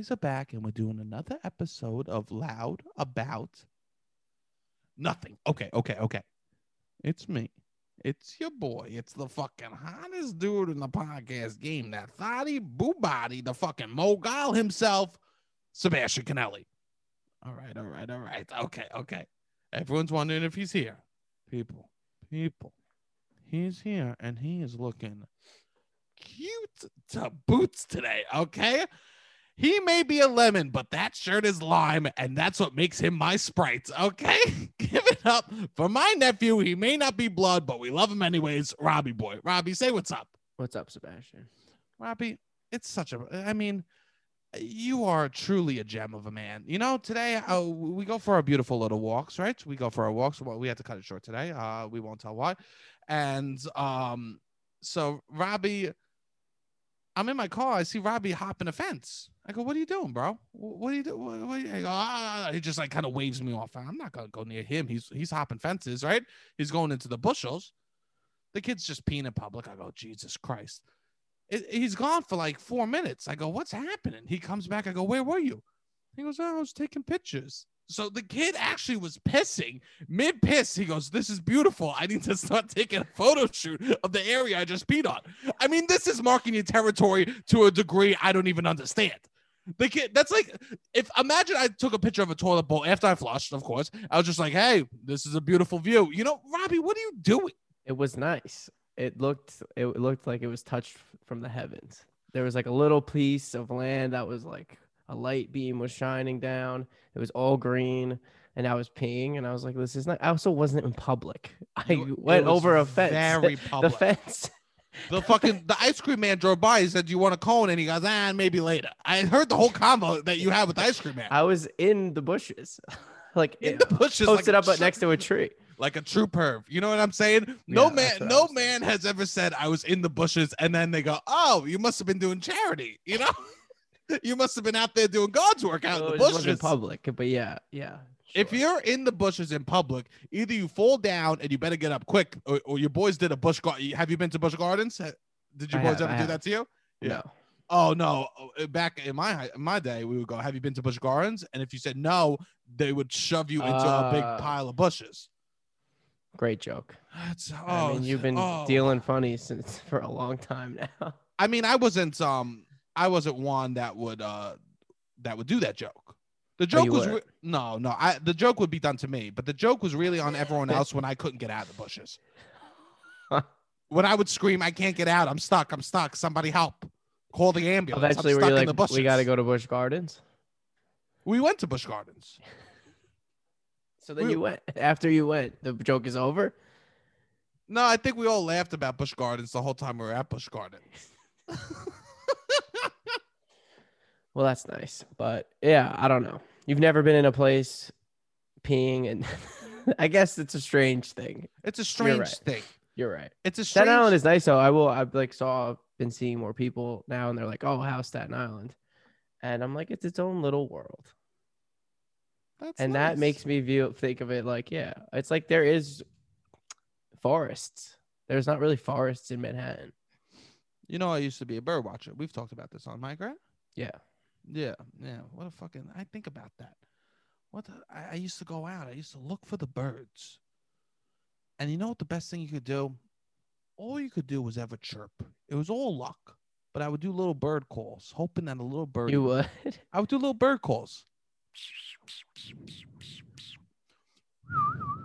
Boys are back, and we're doing another episode of Loud About Nothing. Okay, okay, okay. It's me. It's your boy. It's the fucking hottest dude in the podcast game. That thotty boo body, the fucking mogul himself, Sebastian Canelli. All right, all right, all right. Okay, okay. Everyone's wondering if he's here. People, people. He's here and he is looking cute to boots today, okay? He may be a lemon, but that shirt is lime, and that's what makes him my sprite. Okay, give it up for my nephew. He may not be blood, but we love him anyways. Robbie boy, Robbie, say what's up. What's up, Sebastian? Robbie, it's such a. I mean, you are truly a gem of a man. You know, today uh, we go for our beautiful little walks, right? We go for our walks. Well, we had to cut it short today. Uh, we won't tell why. And um, so Robbie, I'm in my car. I see Robbie hopping a fence. I go, "What are you doing, bro? What are you doing?" What, what I go, ah. He just like kind of waves me off. I'm not gonna go near him. He's he's hopping fences, right? He's going into the bushels. The kid's just peeing in public. I go, Jesus Christ. It, he's gone for like four minutes. I go, what's happening? He comes back. I go, where were you? He goes, oh, I was taking pictures. So the kid actually was pissing mid piss. He goes, This is beautiful. I need to start taking a photo shoot of the area I just peed on. I mean, this is marking your territory to a degree I don't even understand. The kid, that's like, if imagine I took a picture of a toilet bowl after I flushed, of course. I was just like, Hey, this is a beautiful view. You know, Robbie, what are you doing? It was nice. It looked it looked like it was touched from the heavens. There was like a little piece of land that was like a light beam was shining down. It was all green, and I was peeing, and I was like, "This is not." I also wasn't in public. I It went over a fence. very public. the fence. The fucking the ice cream man drove by. He said, "Do you want a cone?" And he goes, "Ah, maybe later." I heard the whole combo that you had with the ice cream man. I was in the bushes, like in the bushes, posted like up next to a tree. like a true perv. You know what I'm saying? No Yeah, man, that's what I no man has ever said I was in the bushes, and then they go, "Oh, you must have been doing charity." You know, you must have been out there doing God's work out in it the bushes. public, but yeah, yeah. If you're in the bushes in public, either you fall down and you better get up quick, or, or your boys did a bush garden. Have you been to Busch Gardens? Did your I boys have, ever I do have. that to you? Yeah. no, Oh no! Uh, Back in my hi- my day, we would go. Have you been to Busch Gardens? And if you said no, they would shove you into a big Uh, pile of bushes. great joke. That's, oh, I mean, you've been oh. dealing funny since for a long time now. I mean, I wasn't um, I wasn't one that would uh, that would do that joke. The joke was re- no, no. I the joke would be done to me, but the joke was really on everyone else when I couldn't get out of the bushes. when I would scream, "I can't get out! I'm stuck! I'm stuck! Somebody help! Call the ambulance! Eventually, I'm were stuck you in the like, bushes." we got to go to Busch Gardens? We went to Busch Gardens. So then We- you went. After you went, the joke is over. No, I think we all laughed about Busch Gardens the whole time we were at Busch Gardens. Well, that's nice, but yeah, I don't know. You've never been in a place peeing, and I guess it's a strange thing. It's a strange right. thing. You're right. It's a strange. Staten Island is nice though. I will. I've like saw been seeing more people now, and they're like, "Oh, how's Staten Island?" And I'm like, it's its own little world, That's and that makes me view think of it like, yeah, it's like there is forests. There's not really forests in Manhattan. You know, I used to be a bird watcher. We've talked about this on Minecraft. Yeah. Yeah, yeah. What a fucking. I think about that. What the, I, I used to go out. I used to look for the birds. And you know what the best thing you could do? All you could do was ever chirp. It was all luck. But I would do little bird calls, hoping that a little bird. You would. I would do little bird calls.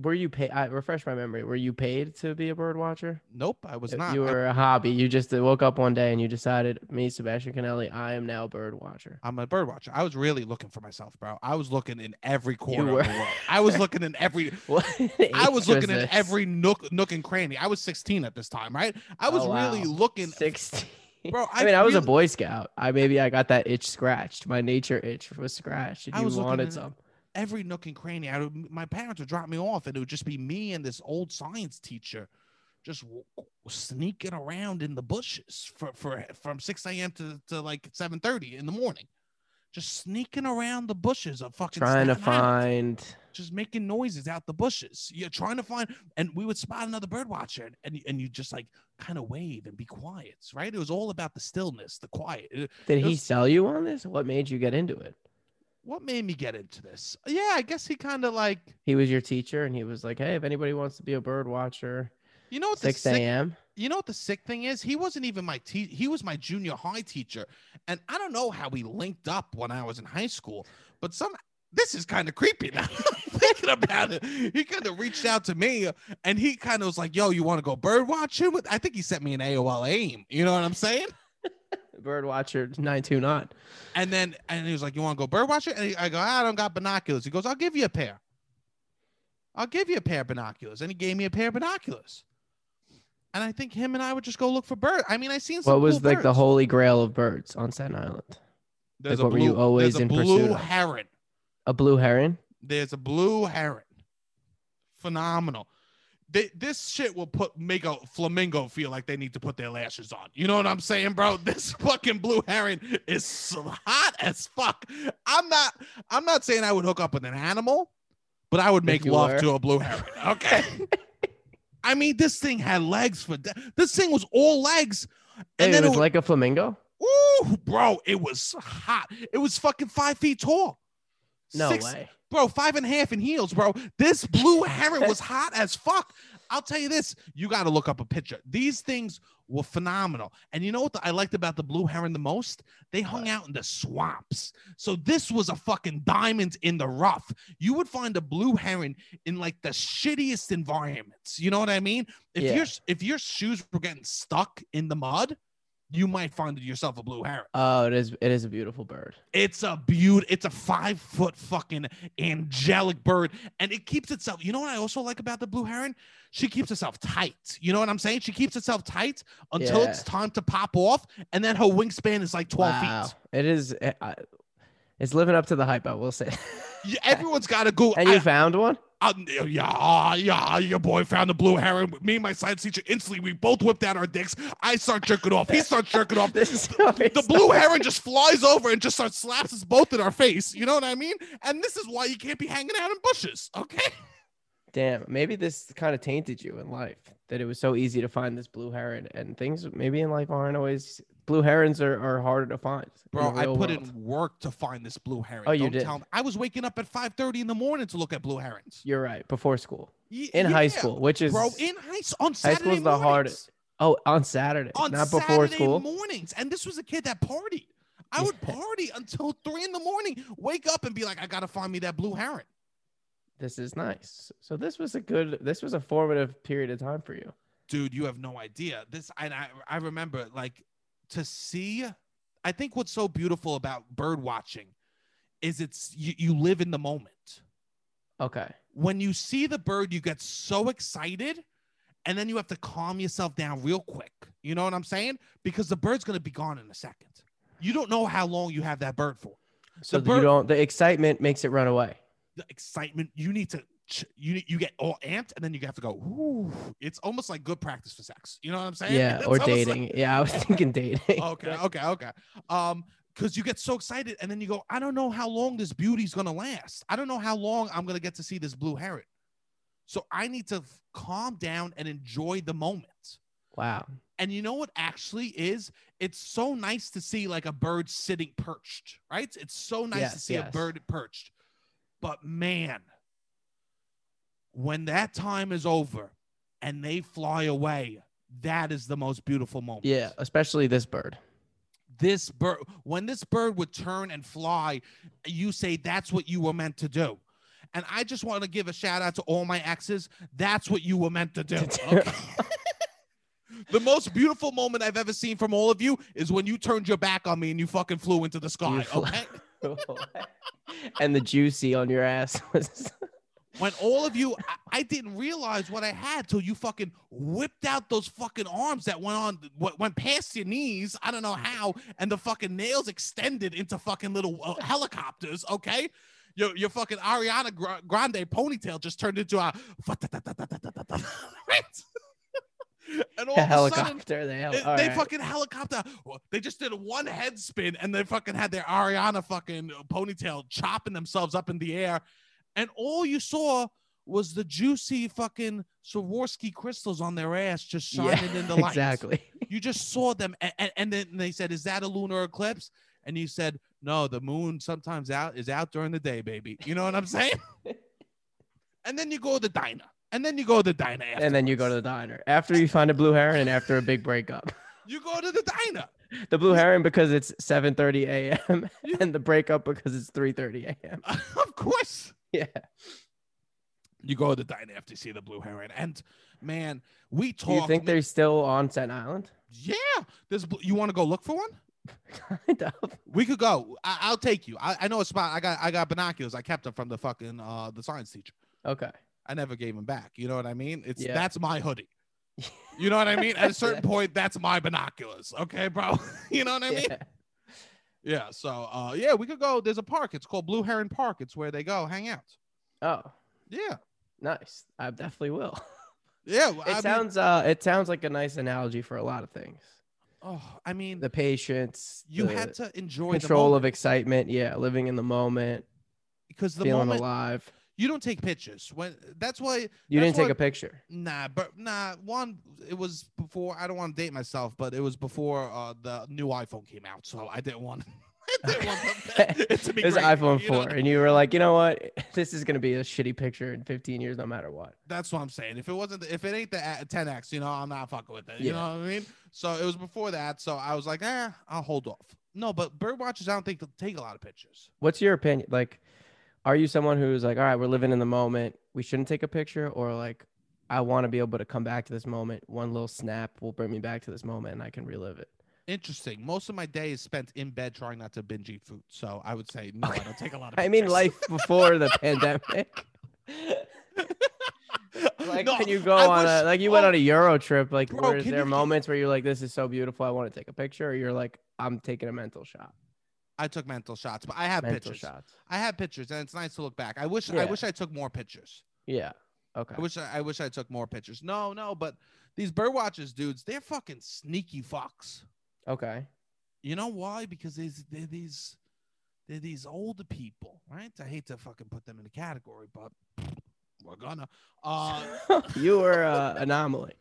Were you paid? I refresh my memory. Were you paid to be a bird watcher? Nope, I was uh, not. You were a hobby. You just uh, woke up one day and you decided, me, Sebastian Canelli, I am now a bird watcher. I'm a bird watcher. I was really looking for myself, bro. I was looking in every corner of the world. I was looking in every I was looking in every nook nook and cranny. I was 16 at this time, right? I oh, was Oh, really looking 16. Bro, I, I mean, I was a Boy Scout. I maybe I got that itch scratched. My nature itch was scratched. And I you wanted some. Every nook and cranny. I would, my parents would drop me off, and it would just be me and this old science teacher, just w- sneaking around in the bushes for, for from 6 a.m. to, to like 7:30 in the morning, just sneaking around the bushes of fucking Trying to find. just making noises out the bushes. You're trying to find, and we would spot another bird watcher, and and, and you just like kind of wave and be quiet, right? It was all about the stillness, the quiet. It- Did it he sell you on this? What made you get into it? What made me get into this? Yeah, I guess he kind of like, He was your teacher, and he was like, "Hey, if anybody wants to be a bird watcher, you know what six a.m." you know what the sick thing is? He wasn't even my te- he was my junior high teacher. And I don't know how we linked up when I was in high school, but some this is kind of creepy now. Thinking about it. He kind of reached out to me and he kind of was like, yo, you want to go bird watching? With I think he sent me an AOL aim. You know what I'm saying? Bird watcher nine two nine. And then and he was like, You want to go bird watching? And he- I go, I don't got binoculars. He goes, I'll give you a pair. I'll give you a pair of binoculars. And he gave me a pair of binoculars. And I think him and I would just go look for birds. I mean, I seen some What was cool like the holy grail of birds on Staten Island? There's Like, what were you always there's a in blue pursuit of? heron. A blue heron? There's a blue heron. Phenomenal. They, this shit will put make a flamingo feel like they need to put their lashes on. You know what I'm saying, bro? This fucking blue heron is so hot as fuck. I'm not. I'm not saying I would hook up with an animal, but I would make love to a blue heron. Okay. I mean, this thing had legs for. da- This thing was all legs, and it then it was would- like a flamingo. Ooh, bro, it was hot. It was fucking five feet tall. No Six- way. Bro, five and a half in heels, bro. This blue heron was hot as fuck. I'll tell you this. You got to look up a picture. These things were phenomenal. And you know what I liked about the blue heron the most? They hung out in the swamps. So this was a fucking diamond in the rough. You would find a blue heron in like the shittiest environments. You know what I mean? If Yeah. your if your shoes were getting stuck in the mud, you might find yourself a blue heron. Oh, it is. It is a beautiful bird. It's a beaut. It's a five foot fucking angelic bird, and it keeps itself. You know what I also like about the blue heron? She keeps herself tight. You know what I'm saying? She keeps herself tight until it's time to pop off, and then her wingspan is like 12 wow. feet. It is. It, I, it's living up to the hype. I will say. Everyone's got to go. and you I- found one. I- yeah, yeah, your boy found the blue heron. Me and my science teacher instantly, we both whipped out our dicks. I start jerking off. He starts jerking off. This is the blue heron just flies over and just starts slaps us both in our face. You know what I mean? And this is why you can't be hanging out in bushes. Okay. Damn, maybe this kind of tainted you in life that it was so easy to find this blue heron, and things maybe in life aren't always. Blue herons are, are harder to find. Bro, I put world. in work to find this blue heron. Oh, you Don't did? tell me. I was waking up at 5:30 in the morning to look at blue herons. You're right. Before school, Ye- in high school, which is Bro, in high school on high Saturday school's the hardest. Oh, on Saturday, On not Saturday before school. mornings. And this was a kid that partied. I would party until three in the morning, wake up and be like, I gotta find me that blue heron. This is nice. So this was a good. This was a formative period of time for you. dude you have no idea this and i i remember like to see i think what's so beautiful about bird watching is it's you, you live in the moment Okay. when you see the bird you get so excited and then you have to calm yourself down real quick you know what i'm saying because the bird's going to be gone in a second you don't know how long you have that bird for So The that you don't. The excitement makes it run away. the excitement you need to you you get all amped and then you have to go Ooh. it's almost like good practice for sex you know what i'm saying Yeah, It's or almost like- dating. yeah, I was thinking dating. okay, okay, okay. Um, because you get so excited and then you go, I don't know how long this beauty's gonna last. I don't know how long I'm gonna get to see this blue heron. So I need to f- calm down and enjoy the moment. Wow. And you know what actually is? It's so nice to see like a bird sitting perched, right? It's so nice to Yes, see a bird perched. But man, when that time is over and they fly away, that is the most beautiful moment. Yeah, especially this bird. this bird when this bird would turn and fly you say that's what you were meant to do. And i just want to give a shout out to all my exes. That's what you were meant to do okay? the most beautiful moment i've ever seen from all of you is when you turned your back on me and you fucking flew into the sky okay? And the juicy on your ass was when all of you I, I didn't realize what i had till you fucking whipped out those fucking arms that went on what went past your knees i don't know how and the fucking nails extended into fucking little uh, helicopters okay your, your fucking Ariana Grande ponytail just turned into a right? and all A of a sudden, helicopter. They, it- they right. fucking helicopter. They just did one head spin and they fucking had their Ariana fucking ponytail chopping themselves up in the air. And all you saw was the juicy fucking Swarovski crystals on their ass just Yeah, shining in the light. exactly. You just saw them. And, and, and then they said, Is that a lunar eclipse? And you said, No, the moon sometimes out is out during the day, baby. You know what I'm saying? and then you go to the diner. And then you go to the diner. And then you go to the diner after you find a blue heron and after a big breakup. you go to the diner. The blue heron because it's 7:30 a.m. And the breakup because it's 3:30 a.m. of course. Yeah. You go to the diner after you see the blue heron. And man, we Do you talk. think they're still on Staten Island? Yeah. There's, bl- you want to go look for one? kind of. We could go. I, I'll take you. I, I know a spot. I got I got binoculars. I kept them from the fucking uh the science teacher. Okay. I never gave them back. You know what I mean? It's Yeah. that's my hoodie. You know what I mean? At a certain point, that's my binoculars. Okay, bro. you know what I mean? Yeah. Yeah. So uh yeah, we could go. There's a park. It's called Blue Heron Park. It's where they go hang out. Oh, Yeah. nice. I definitely will. Yeah. It I mean- sounds uh it sounds like a nice analogy for a lot of things. oh, I mean, The patience, you the had to enjoy control of excitement, yeah, living in the moment, because the feeling moment alive. You don't take pictures when that's why You That's didn't take a picture. nah but nah one it was before i don't want to date myself but it was before uh the new iphone came out so i didn't want it's didn't want the- it to be It was great, iPhone you know? 4, and you were like, you know what? This is gonna be a shitty picture in 15 years, no matter what. that's what i'm saying if it wasn't the, if it ain't the 10x you know i'm not fucking with it you know what i mean so it was before that so i was like eh i'll hold off no but bird watchers i don't think they'll take a lot of pictures What's your opinion? Like, are you someone who's like, all right, we're living in the moment, we shouldn't take a picture, or like, I want to be able to come back to this moment. One little snap will bring me back to this moment, and I can relive it. interesting most of my day is spent in bed trying not to binge eat food so i would say no i don't take a lot of I mean, life before the pandemic. Like No, when you go I on a like you went oh, on a oh, Euro trip, like Bro, where is there you- moments where you're like, this is so beautiful, I want to take a picture, or you're like, I'm taking a mental shot. I took mental shots, but I have mental pictures. shots. I have pictures, and it's nice to look back. I wish I wish I took more pictures. Yeah. Okay. I wish I, I wish I took more pictures. No, no, but these bird watchers, dudes, they're fucking sneaky fucks. Okay. You know why? Because these they're these they're these older people, right? I hate to fucking put them in a category, but we're gonna. Uh, you were an anomaly.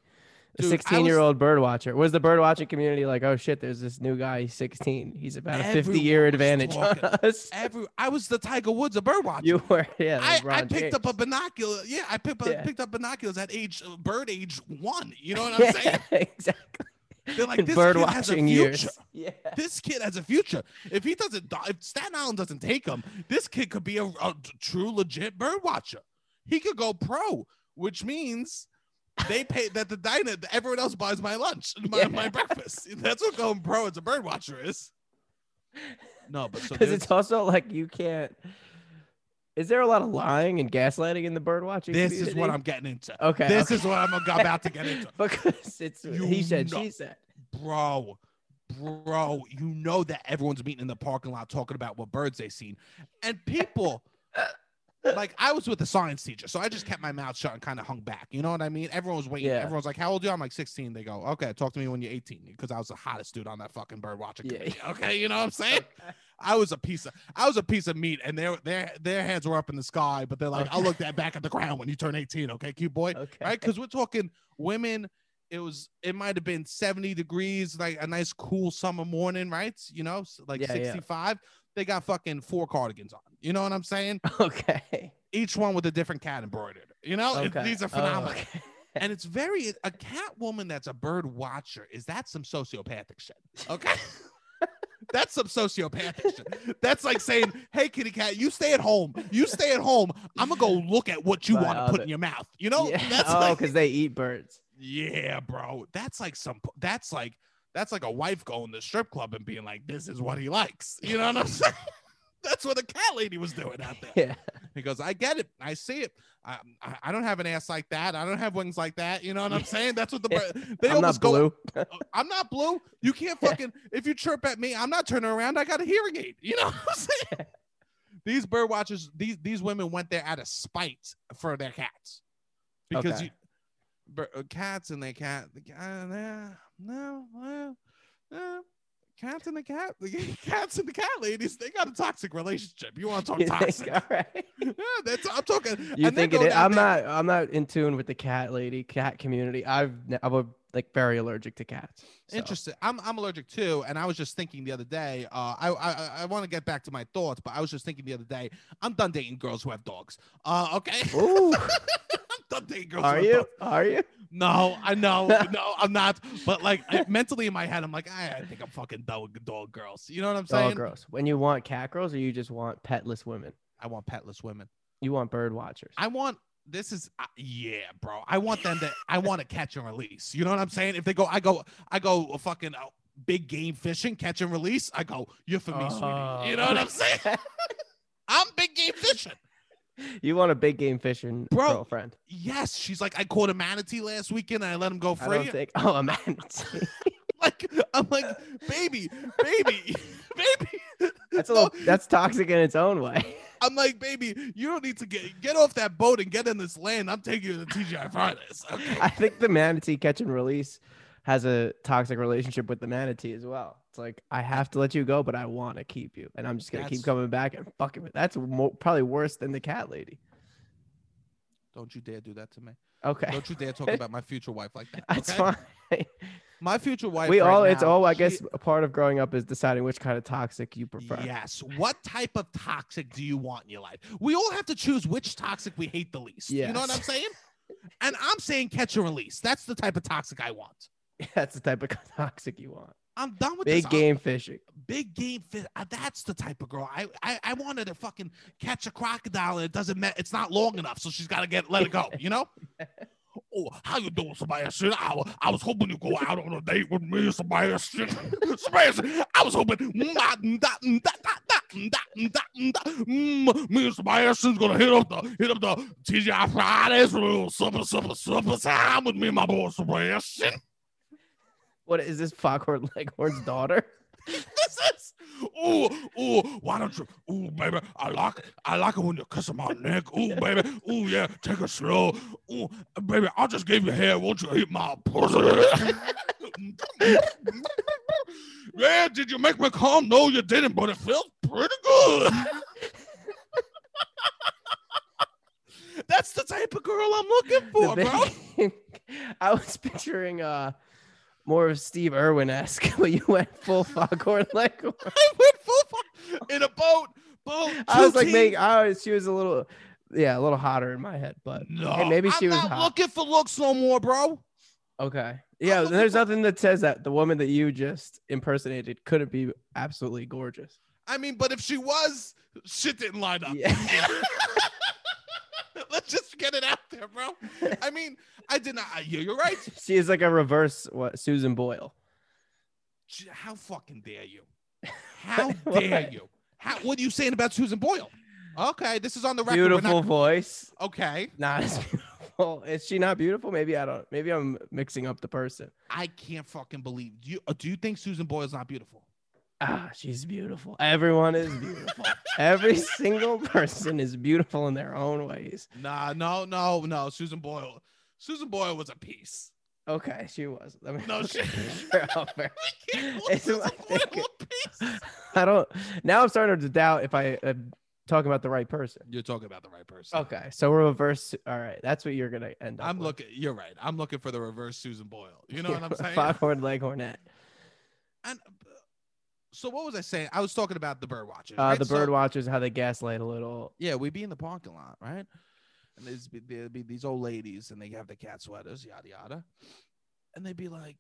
I 16 year old bird watcher. Was the bird watching community like, oh shit, there's this new guy, he's 16. He's about a 50 year advantage on us. every I was the Tiger Woods of bird watching. You were, yeah. I, I picked up a binocular. Yeah, I picked, Yeah. picked up binoculars at age uh, bird age one. You know what I'm saying? exactly. They're like this bird kid has a future. years. Yeah. This kid has a future. If he doesn't die, if Staten Island doesn't take him, this kid could be a, a true legit bird watcher. He could go pro, which means they pay that the diner. Everyone else buys my lunch, my, Yeah. my breakfast. That's what going pro as a bird watcher is. No, but Because there's- it's also like you can't. Is there a lot of lying and gaslighting in the bird watching? this is what? I'm getting into. Okay. This okay. is what I'm about to get into. because it's You he said, know- she said. bro bro you know that everyone's meeting in the parking lot talking about what birds they seen and people like i was with the science teacher so i just kept my mouth shut and kind of hung back you know what i mean everyone was waiting Yeah. everyone's like how old are you i'm like 16 they go okay talk to me when you're 18 because i was the hottest dude on that fucking bird watching Yeah. committee okay you know what i'm saying i was a piece of i was a piece of meat and their their their hands were up in the sky but they're like i'll look that back at the ground when you turn 18 okay cute boy Okay. right? Because we're talking women. It was it might have been 70 degrees, like a nice cool summer morning, right? You know, like Yeah, yeah. 65. They got fucking four cardigans on. You know what I'm saying? Okay. Each one with a different cat embroidered. You know, It- these are Oh, phenomenal. okay. And it's very a cat woman that's a bird watcher. Is that some sociopathic shit? Okay. That's some sociopathic shit. That's like saying, "Hey, kitty cat, you stay at home. You stay at home. I'm gonna go look at what you want to put other- in your mouth." You know, yeah. that's oh, like, because they eat birds. yeah, bro. That's like some that's like that's like a wife going to the strip club and being like, this is what he likes. You know what I'm saying? that's what the cat lady was doing out there. Yeah. He goes, I get it. I see it. I, I, I don't have an ass like that. I don't have wings like that. You know what I'm saying? That's what the they I'm always not go. blue. "Oh, I'm not blue. You can't fucking if you chirp at me, I'm not turning around. I got a hearing aid. You know what I'm saying? these bird watchers, these these women went there out of spite for their cats. Because Okay. you uh, cats and they cat. The cat. No, well, uh, cats and the cat. The cats and the cat ladies. They got a toxic relationship. You want to talk You think- toxic? all right. yeah, that's. I'm talking. You think it is? I'm there- not. I'm not in tune with the cat lady, cat community. I've I'm a, like very allergic to cats. so. Interesting. I'm I'm allergic too, and I was just thinking the other day. Uh, I I I want to get back to my thoughts, but I was just thinking the other day. I'm done dating girls who have dogs. Uh, okay. I'm dating girls. are you? Are you? No, I know. no, I'm not. But like I, mentally in my head, I'm like, I, I think I'm fucking done with dog girls. You know what I'm saying? Dog girls. When you want cat girls, or you just want petless women? I want petless women. You want bird watchers. I want. This is uh, yeah, bro. I want them to. I want to catch and release. You know what I'm saying? If they go, I go, I go uh, fucking uh, big game fishing, catch and release. I go, you're for me, sweetie. You know what I'm saying? I'm big game fishing. you want a big game fishing Bro, girlfriend? Yes, she's like, I caught a manatee last weekend and I let him go I free. don't think. Oh, a manatee. like, I'm like, baby, baby, baby. That's a little. That's toxic in its own way. I'm like, baby, you don't need to get get off that boat and get in this land. I'm taking you to TGI Fridays. Okay. I think the manatee catch and release has a toxic relationship with the manatee as well. It's like I have to let you go, but I want to keep you, and I'm just gonna That's- keep coming back and fucking. That's mo- probably worse than the cat lady. Don't you dare do that to me. Okay, Don't you dare talk about my future wife like that. that's okay? fine. My future wife. we right all. it's all. I she- guess a part of growing up is deciding which kind of toxic you prefer. Yes. What type of toxic do you want in your life? We all have to choose which toxic we hate the least. You know what I'm saying? And I'm saying catch and release. That's the type of toxic I want. That's the type of toxic you want. I'm done with Big this. game fishing. big game fit. uh, That's the type of girl I, I I wanted to fucking catch a crocodile and it doesn't matter. It's not long enough, so she's got to get let it go. You know. Oh, how you doing, Sebastian? I, I was hoping you go out on a date with me, Sebastian. Sebastian, I was hoping. Me and Sebastian's gonna hit up the hit up the TGI Fridays for a little supper, supper, supper time with me and my boy Sebastian. What is this Foghorn Leghorn's daughter? this is ooh ooh why don't you ooh baby I like I like it when you kiss my neck. Ooh baby ooh yeah take it slow. Ooh baby I just gave you hair won't you eat my pussy? Yeah did you make me come no you didn't but it felt pretty good. That's the type of girl I'm looking for bro. I was picturing uh more of Steve Irwin esque, but you went full Foghorn Leghorn. I went full fu- in a boat boat I was like, teams. make, I was, she was a little, yeah, a little hotter in my head, but No, hey, maybe she I'm was not hot. looking for looks no more, bro. okay. Yeah, there's nothing that says that the woman that you just impersonated couldn't be absolutely gorgeous. I mean, but if she was, shit didn't line up. Yeah. Let's just get it out there, bro. I mean, I did not. You're right. She is like a reverse what Susan Boyle. How fucking dare you? How dare you? How? What are you saying about Susan Boyle? Okay, this is on the record. Beautiful not- voice. okay, Not as beautiful. Is she not beautiful? Maybe I don't. Maybe I'm mixing up the person. I can't fucking believe. Do you? uh, Do you think Susan Boyle's not beautiful? Ah, she's beautiful. Everyone is beautiful. Every single person is beautiful in their own ways. Nah, no, no, no. Susan Boyle. Susan Boyle was a piece. Okay, she was. I mean, No shit. sure, I'll fair. We can't call It's Susan like- Boyle a piece. I don't. Now I'm starting to doubt if I am talking about the right person. You're talking about the right person. Okay, so we're reverse. All right, that's what you're gonna end up. I'm with. looking. You're right. I'm looking for the reverse Susan Boyle. You know what I'm saying? Foghorn Leghornet. And uh, so what was I saying? I was talking about the bird watchers. Uh, right? the So- bird watchers, how they gaslight a little. Yeah, we'd be in the parking lot, right? And there's there'd be these old ladies, and they have the cat sweaters, yada yada, and they'd be like,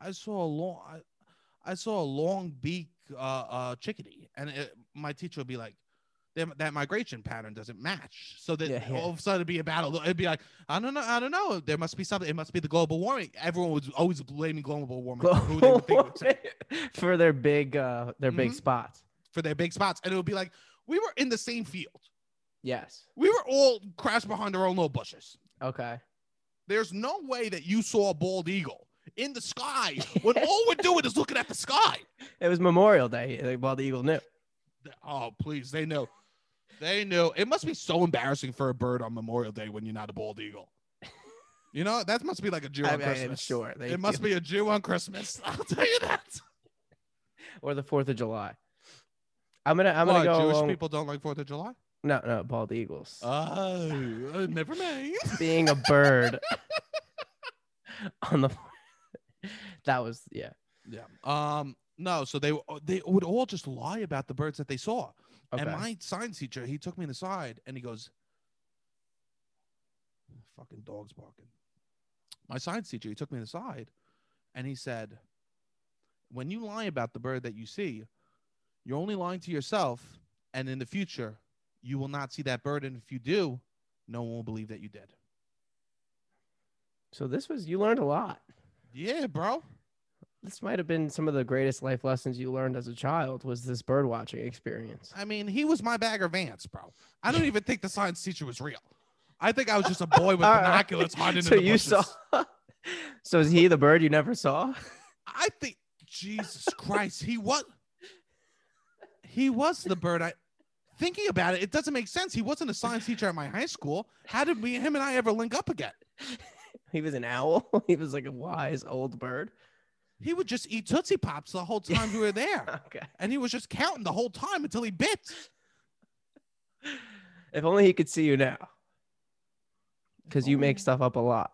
"I saw a long, I, I saw a long beak uh, uh, chickadee," and it, my teacher would be like. "That- That migration pattern doesn't match, so that Yeah, yeah. all of a sudden it'd be a battle. It'd be like, I don't know, I don't know. There must be something. It must be the global warming. Everyone was always blaming global warming for who they think would say- for their big, uh, their big Mhm. spots. for their big spots, and it would be like we were in the same field. Yes. We were all crashed behind our own little bushes. Okay. There's no way that you saw a bald eagle in the sky when all we're doing is looking at the sky. It was Memorial Day. Like, Bald Eagle knew. Oh, please, they knew. They knew. It must be so embarrassing for a bird on Memorial Day when you're not a bald eagle. You know, that must be like a Jew on I'm Christmas. sure. It must be a Jew on Christmas. I'll tell you that. or the Fourth of July. I'm gonna I'm gonna go Jewish along- people don't like Fourth of July. No, no, bald eagles. Oh, uh, never mind. Being a bird on the that was yeah. Yeah. Um. No. So they they would all just lie about the birds that they saw. Okay. And my science teacher, he took me in the side and he goes, "Fucking dogs barking." My science teacher, he took me in the side, and he said, "When you lie about the bird that you see, you're only lying to yourself, and in the future, you will not see that bird. And if you do, no one will believe that you did." so this was you learned a lot. Yeah, bro. This might have been some of the greatest life lessons you learned as a child was this bird watching experience. I mean, he was my bagger Vance, bro. I don't even think the science teacher was real. I think I was just a boy with All right. binoculars hiding so in the you bushes. saw So is he the bird you never saw? I think Jesus Christ, he was he was the bird. I thinking about it, it doesn't make sense. He wasn't a science teacher at my high school. How did we him and I ever link up again? He was an owl. He was like a wise old bird. He would just eat Tootsie Pops the whole time we were there. Okay. And he was just counting the whole time until he bit. If only he could see you now. Because you make Oh. stuff up a lot.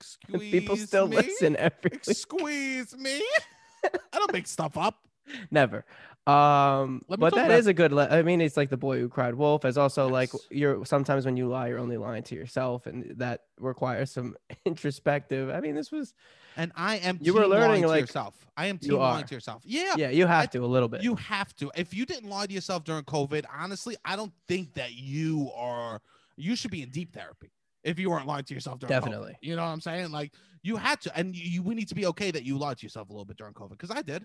Squeeze People still me. listen every. Squeeze me. I don't make stuff up. Never. Um, but that about- is a good. Le- I mean, it's like the boy who cried wolf. As also like you're sometimes when you lie, you're only lying to yourself, and that requires some introspective. I mean, this was And I am You were learning, like, yourself. I am team lying to yourself. Yeah. yeah, you have I- to a little bit. You have to. If you didn't lie to yourself during COVID, honestly, I don't think that you are. You should be in deep therapy if you weren't lying to yourself during COVID. Definitely. You know what I'm saying? Like you had to, and you we need to be okay that you lied to yourself a little bit during COVID because I did.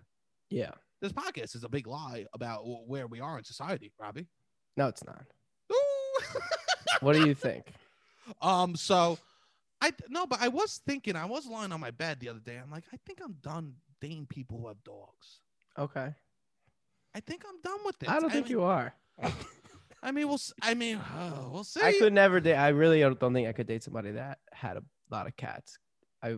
yeah. This podcast is a big lie about where we are in society, Robbie. No, it's not. What do you think? um. So, I no, but I was thinking. I was lying on my bed the other day. I'm like, I think I'm done dating people who have dogs. Okay. I think I'm done with this. I don't think mean, you are. I mean, we'll. I mean, uh, we'll see. I could never date. I really don't think I could date somebody that had a lot of cats. I.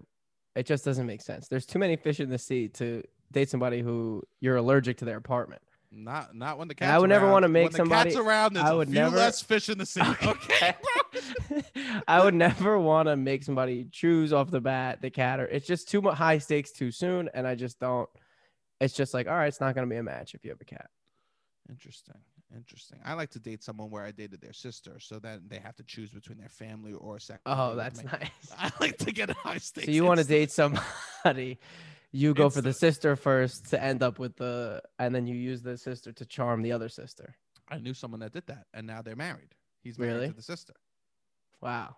It just doesn't make sense. There's too many fish in the sea to date somebody who you're allergic to their apartment. Not not when the cat's I would never around. wanna make when somebody- the cat's around. There's I a would few never- less fish in the sea. Okay. I would never want to make somebody choose off the bat the cat or it's just too much high stakes too soon. And I just don't. It's just like, all right, it's not going to be a match if you have a cat. Interesting. Interesting. I like to date someone where I dated their sister, so then they have to choose between their family or a second. Oh, that's nice. I like to get high stakes. So you want to date somebody, you go for the sister first to end up with the, and then you use the sister to charm the other sister. I knew someone that did that, and now they're married. He's married Really? to the sister. Wow.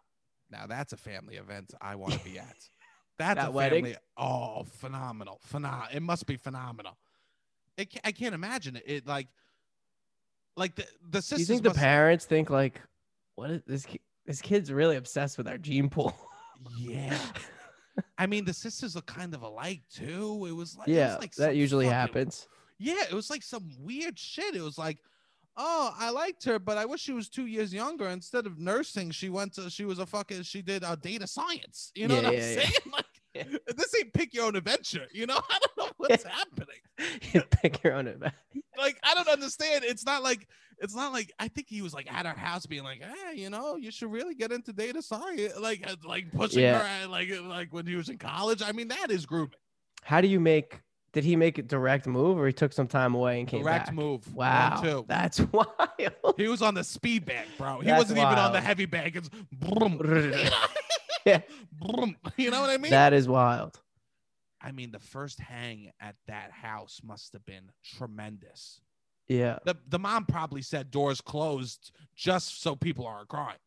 Now that's a family event I want to be at. That's That a wedding? family. Oh, phenomenal! Phenom- It must be phenomenal. It, I can't imagine it. It like, like the the Do you think the parents think like, what is this? This kid's really obsessed with our gene pool. Yeah. I mean, the sisters look kind of alike too. It was like it was yeah, like that usually fucking- happens. Yeah, it was like some weird shit. It was like, oh, I liked her, but I wish she was two years younger. Instead of nursing, she went to she was a fucking she did uh, data science. You know Yeah, what I'm yeah, yeah. saying? Like Yeah. this ain't pick your own adventure. You know, I don't know what's happening. you pick your own event. Like I don't understand. It's not like it's not like I think he was like at her house being like, hey, you know, you should really get into data science, like uh, like pushing Yeah. her like like when he was in college. I mean, that is grooming. How do you make? Did he make a direct move, or he took some time away and came Direct back? move. Wow, that's wild. He was on the speed bank, bro. He That's wasn't even on the heavy bank. It's know? Yeah. You know what I mean? that is wild. I mean, the first hang at that house must have been tremendous. Yeah. The the mom probably said doors closed just so people aren't crying.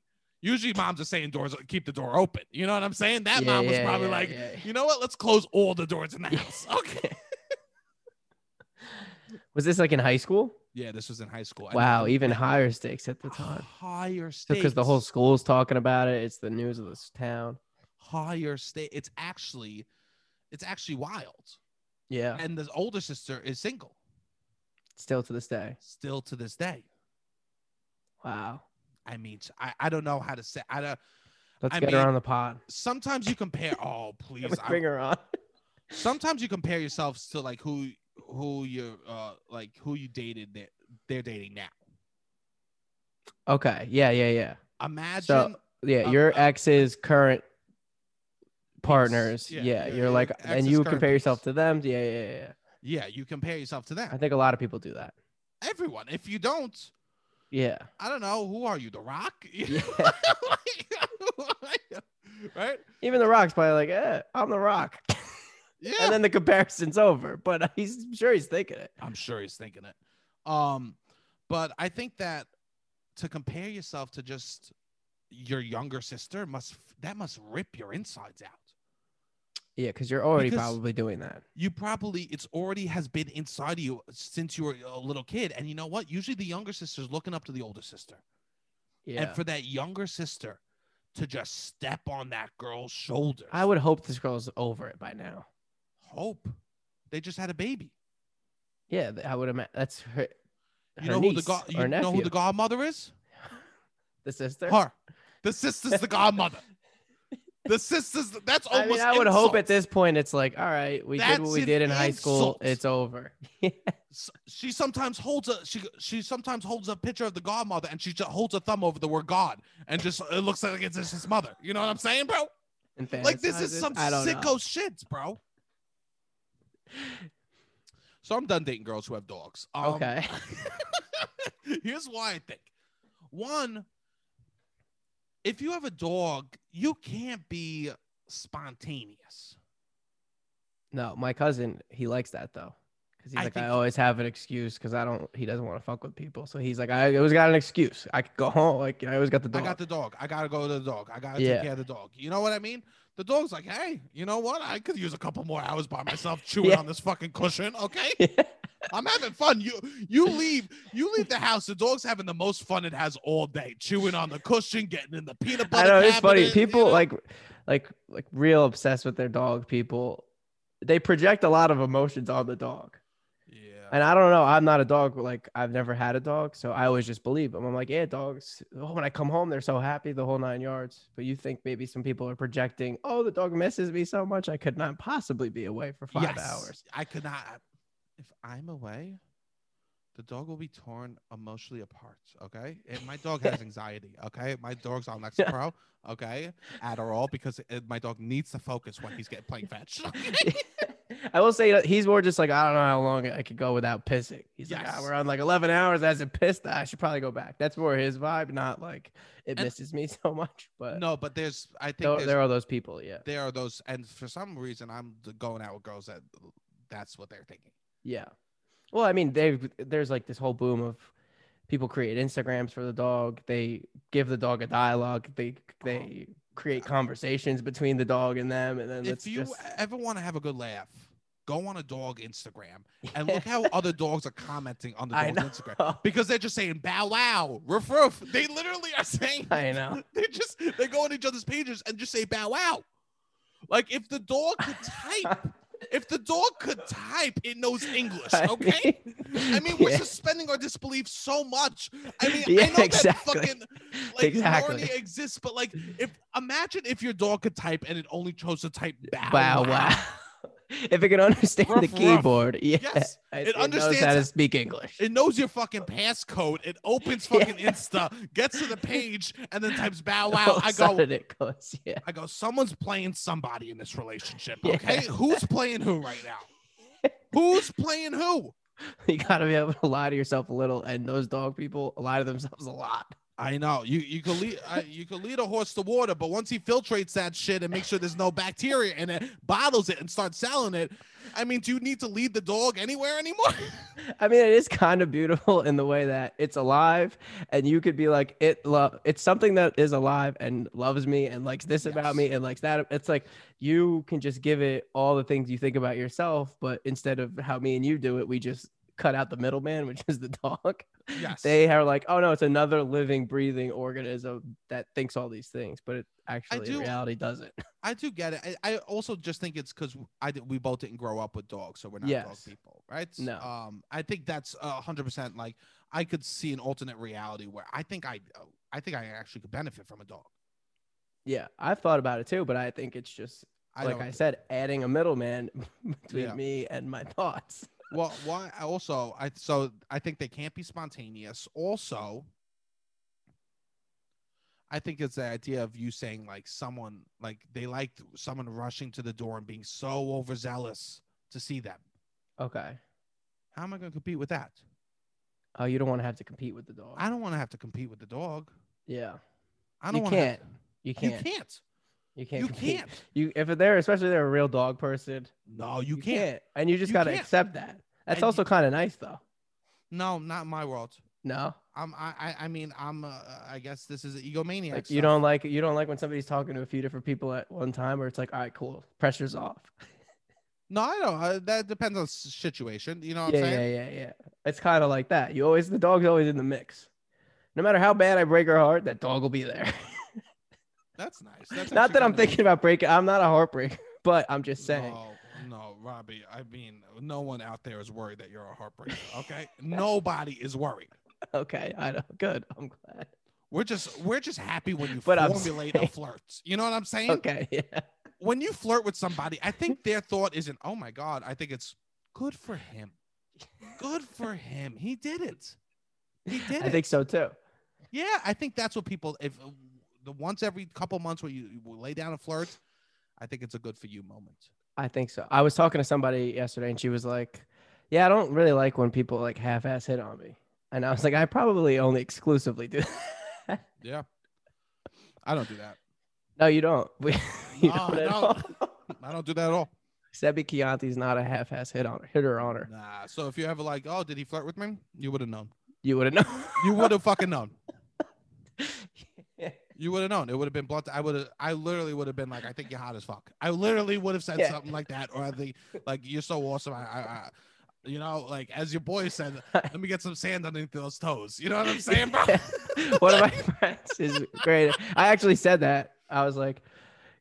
Usually moms are saying doors keep the door open. You know what I'm saying? That Yeah, mom was yeah, probably yeah, like, you know what? Let's close all the doors in the house. Okay. Was this like in high school? Yeah, this was in high school. Wow, even higher stakes at the time. Higher stakes. Because the whole school's talking about it. It's the news of this town. higher state. It's actually, it's actually wild. Yeah. And the older sister is single Still to this day. still to this day. Wow. I mean, I, I don't know how to say. I don't. Let's I get her on the pod. sometimes you compare. Oh, please. Bring her on. sometimes you compare yourselves to like who who you're uh like who you dated that they're dating now. Okay. Yeah. Yeah. Yeah. Imagine Yeah. Uh, your uh, ex's current partners. yeah, Yeah. yeah, you're yeah, like, and you compare yourself to them. Yeah. Yeah. Yeah. yeah, you compare yourself to them. I think a lot of people do that. Everyone. If you don't, Yeah. I don't know, who are you? The Rock? Yeah. right? Even the Rock's probably like, eh, I'm the Rock. Yeah. and then the comparison's over. But he's I'm sure he's thinking it. I'm sure he's thinking it. Um, but I think that to compare yourself to just your younger sister must that must rip your insides out. Yeah, because you're already Because- probably doing that. You probably it's already has been inside of you since you were a little kid. And you know what? Usually the younger sister's looking up to the older sister. Yeah. And for that younger sister to just step on that girl's shoulders. I would hope this girl's over it by now. Hope they just had a baby. Yeah, I would imagine that's her. You her know who the god you know who the godmother is? the sister. Her. The sister's the godmother. The sister's that's I almost mean, I would hope at this point it's like, all right, we did what we did in high school. It's over. She sometimes holds a she she sometimes holds a picture of the godmother and she just holds a thumb over the word God and just it looks like it's just his mother. You know what I'm saying, bro? Like this is some I sicko know. shit, bro. So I'm done dating girls who have dogs. Um, Okay. here's why I think. One, if you have a dog, you can't be spontaneous. No, my cousin, he likes that though. Cause he's I like, I always have an excuse because I don't, he doesn't want to fuck with people. So he's like, I always got an excuse. I could go home. Like, I always got the dog. I got the dog. I gotta go to the dog. I gotta Yeah. take care of the dog. You know what I mean? The dog's like, hey, you know what? I could use a couple more hours by myself chewing Yeah. on this fucking cushion. Okay, I'm having fun. You you leave you leave the house. The dog's having the most fun it has all day, chewing on the cushion, getting in the peanut butter. I know it's funny. cabinet, you People know? like, like, like real obsessed with their dog. People, they project a lot of emotions on the dog. Yeah. And I don't know. I'm not a dog. Like I've never had a dog, so I always just believe them. I'm like, yeah, dogs. Oh, when I come home, they're so happy, the whole nine yards. But you think maybe some people are projecting, oh, the dog misses me so much, I could not possibly be away for five Yes, hours. I could not. If I'm away, the dog will be torn emotionally apart. Okay, and my dog has anxiety. Okay, my dog's on Lexapro. Okay, Adderall because it, my dog needs to focus when he's getting playing fetch. I will say he's more just like I don't know how long I could go without pissing. He's like, ah, Yes. we're on like 11 hours. I hasn't pissed. I should probably go back. That's more his vibe, not like it And- misses me so much. But no, but there's. I think there, there are those people. Yeah, there are those, and for some reason, I'm going out with girls that that's what they're thinking. yeah. Well, I mean, they there's like this whole boom of people create Instagrams for the dog. They give the dog a dialogue. They they create conversations between the dog and them, and then if you just ever want to have a good laugh, go on a dog Instagram and look how other dogs are commenting on the dog's. Instagram because they're just saying bow wow, roof roof. They literally are saying I know. they just they go on each other's pages and just say bow wow. Like if the dog could type, if the dog could type, it knows English. Okay. I mean, we're yeah. suspending our disbelief so much. I mean, Yeah, I know exactly. that fucking like Exactly. Exists, but like, if imagine if your dog could type and it only chose to type bow wow, wow. wow. If it can understand the Ruff, ruff. keyboard, yeah, Yes, it, it knows understands how to speak English. It knows your fucking passcode. It opens fucking Insta, gets to the page, and then types bow wow. Of go, it goes, yeah. I go. Someone's playing somebody in this relationship. Yeah. Okay, who's playing who right now? Who's playing who? You gotta be able to lie to yourself a little, and those dog people lie to themselves a lot. I know you. You can lead. Uh, you can lead a horse to water, but once he filtrates that shit and makes sure there's no bacteria in it, bottles it, and starts selling it. I mean, do you need to lead the dog anywhere anymore? I mean, it is kind of beautiful in the way that it's alive, and you could be like, it love. It's something that is alive and loves me and likes this about me and likes that. It's like you can just give it all the things you think about yourself, but instead of how me and you do it, we just cut out the middleman, which is the dog. yes. They are like, oh no, it's another living, breathing organism that thinks all these things, but it actually do- in reality doesn't. I do get it. I, I also just think it's because I did, we both didn't grow up with dogs, so we're not dog people, right? No. Um, I think that's a hundred percent. Like I could see an alternate reality where I think I, I think I actually could benefit from a dog. Yeah, I've thought about it too, but I think it's just I like I said, adding a middleman between Yeah. me and my thoughts. Well, why? Also, I so I think they can't be spontaneous. Also, I think it's the idea of you saying like someone like they liked someone rushing to the door and being so overzealous to see them. Okay. How am I going to compete with that? Oh, you don't want to have to compete with the dog. I don't want to have to compete with the dog. yeah. I don't You want can't. to. You can't. You can't. Can't. You can't. You compete. can't. You if they're especially they're a real dog person. No, you, can't. And you just You gotta can't. accept that. That's And also kind of nice though. No, not in my world. No, I'm. I. I- I mean, I'm. Uh, I guess this is egomaniac. like you stuff. don't like you don't like when somebody's talking to a few different people at one time, or it's like, all right, cool, pressure's off. No, I don't. Uh, that depends on situation. You know what yeah, I'm saying? yeah, yeah, yeah. It's kind of like that. You always the dog's always in the mix. No matter how bad I break her heart, that dog will be there. That's nice. That's not that I'm nice. thinking about breaking. I'm not a heartbreaker, but I'm just saying. No, no, Robbie. I mean, no one out there is worried that you're a heartbreaker. Okay, nobody is worried. Okay, I know. Good. I'm glad. We're just we're just happy when you But formulate a flirt. You know what I'm saying? Okay, yeah. When you flirt with somebody, I think their thought isn't, "Oh my god." I think it's good for him. Good for him. He did it. He did I it. think so too. Yeah, I think that's what people. If the once every couple months where you, you lay down a flirt, I think it's a good for you moment. I think so. I was talking to somebody yesterday and she was like, Yeah, I don't really like when people like half ass hit on me. And I was like, I probably only exclusively do that. Yeah, I don't do that. no, you don't. We, you No, don't. I don't do that at all. Sebi Chianti's not a half ass hit on her, hitter on her. Nah. So if you ever like, oh, did he flirt with me? You would have known. You would have known. You would have fucking known. You would have known. It would have been blunt. I would have. I literally would have been like, I think you're hot as fuck. I literally would have said Yeah. something like that, or I think like you're so awesome. I, I, I you know, like as your boy said, let me get some sand underneath those toes. You know what I'm saying, bro? one of my friends is great. I actually said that. I was like,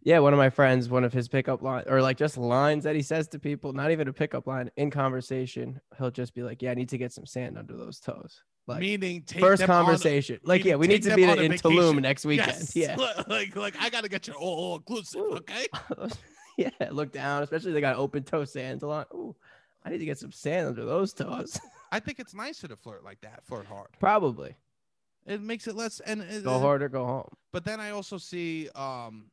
yeah, one of my friends, one of his pickup line or like just lines that he says to people, not even a pickup line in conversation. He'll just be like, yeah, I need to get some sand under those toes. Like Meaning, take first them on a- conversation. like, yeah, we need to be in Tulum next weekend. Yes. Yeah. like like I gotta get your all, inclusive. Okay. yeah. Look down, especially they got open toe lot. Ooh, I need to get some sand under those toes. I think it's nicer to flirt like that. Flirt hard. Probably. It makes it less and it- Go hard or go home. But then I also see um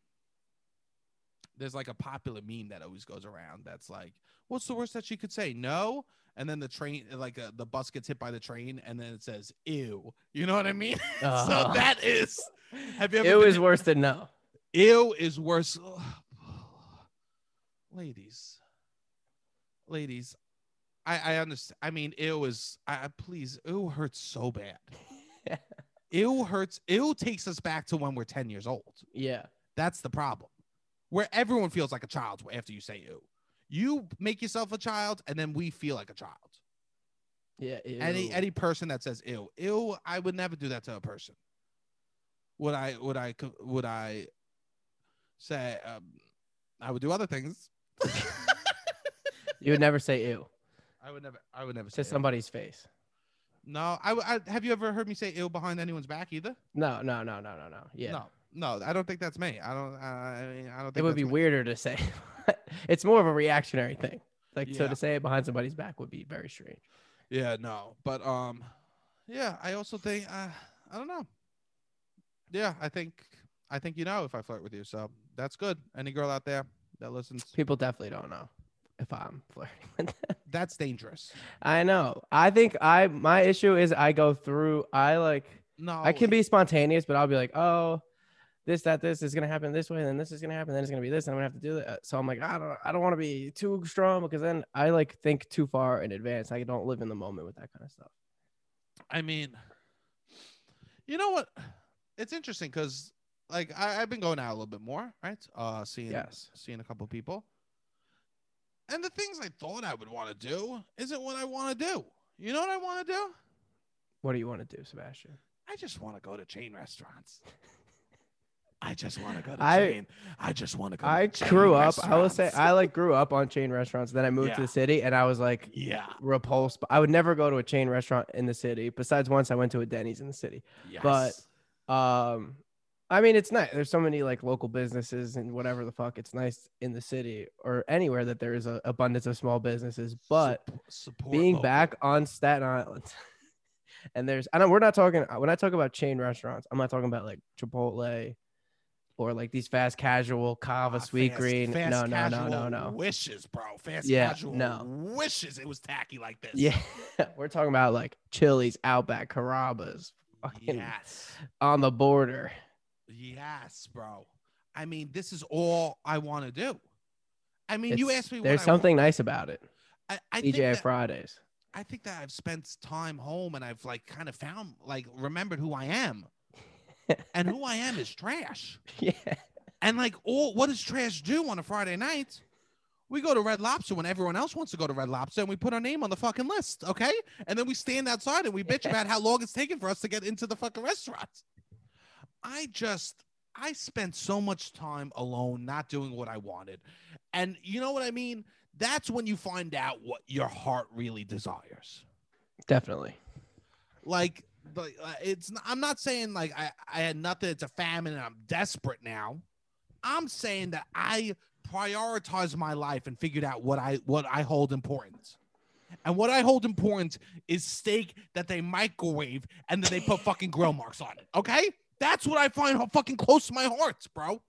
there's like a popular meme that always goes around that's like, what's the worst that she could say? No. And then the train, like uh, the bus gets hit by the train, and then it says "ew." You know what I mean? so Uh. that is. Have you ever? It been- was worse than no. Ew is worse. ladies, ladies, I I understand. I mean, ew is. I please, ew hurts so bad. Ew hurts. Ew takes us back to when we're ten years old. Yeah. That's the problem. Where everyone feels like a child after you say ew. You make yourself a child, and then we feel like a child. Yeah. Any ew. any person that says ew, ew, I would never do that to a person. Would I? Would I? Would I say? Um, I would do other things. You would never say ew I would never. I would never say to ew. somebody's face. No, I, I- Have you ever heard me say ew behind anyone's back either? No, no, no, no, no, no. Yeah. No, no, I don't think that's me. I don't. I mean, I don't think it would be me. weirder to say. it's more of a reactionary thing. Like so to say it behind somebody's back would be very strange. Yeah, no, but um, yeah, I also think uh, I don't know. Yeah, I think I think you know if I flirt with you, so that's good. Any girl out there that listens, People definitely don't know if I'm flirting with them. that's dangerous. I know. I think I my issue is I go through I like No, I can be spontaneous, but I'll be like, oh, this, that, this is gonna happen this way, and then this is gonna happen, then it's gonna be this, and I'm gonna have to do that. So I'm like, I don't I don't want to be too strong because then I like think too far in advance. I don't live in the moment with that kind of stuff. I mean, you know what? It's interesting because like I, I've been going out a little bit more, right? Uh, seeing Yes. seeing a couple people, and the things I thought I would want to do isn't what I want to do. You know what I want to do? What do you want to do, Sebastian? I just want to go to chain restaurants. I just want to go to I- chain. I just want to go. I to chain I grew up. I will say. I like grew up on chain restaurants. Then I moved to the city, and I was like yeah, repulsed. I would never go to a chain restaurant in the city. Besides, once I went to a Denny's in the city. yes. but- Um, I mean, it's nice. There's so many like local businesses and whatever the fuck. It's nice in the city or anywhere that there is a abundance of small businesses. But support being local. back on Staten Island, and there's, I know we're not talking when I talk about chain restaurants. I'm not talking about like Chipotle or like these fast casual Cava, Ah, Sweet fast- Green. fast no, no, no, no, no. Wishes, bro. Fast Yeah, casual no. wishes. It was tacky like this. Yeah, we're talking about like Chili's, Outback, fucking Yes. on the border. Yes, bro. I mean, this is all I want to do. I mean, you asked me. what There's something nice about it. I, I think that, Fridays. I think that I've spent time home and I've like kind of found, like, remembered who I am, and who I am is trash. yeah. And like, all what does trash do on a Friday night? We go to Red Lobster when everyone else wants to go to Red Lobster, and we put our name on the fucking list, okay? And then we stand outside and we bitch about how long it's taking for us to get into the fucking restaurant. I just, I spent so much time alone, not doing what I wanted, and you know what I mean. That's when you find out what your heart really desires. Definitely. Like, like uh, it's i'm not saying like I, I had nothing. It's a famine and I'm desperate now. I'm saying that I prioritize my life and figured out what I what I hold important. And what I hold important is steak that they microwave and then they put fucking grill marks on it. Okay? That's what I find fucking close to my heart, bro.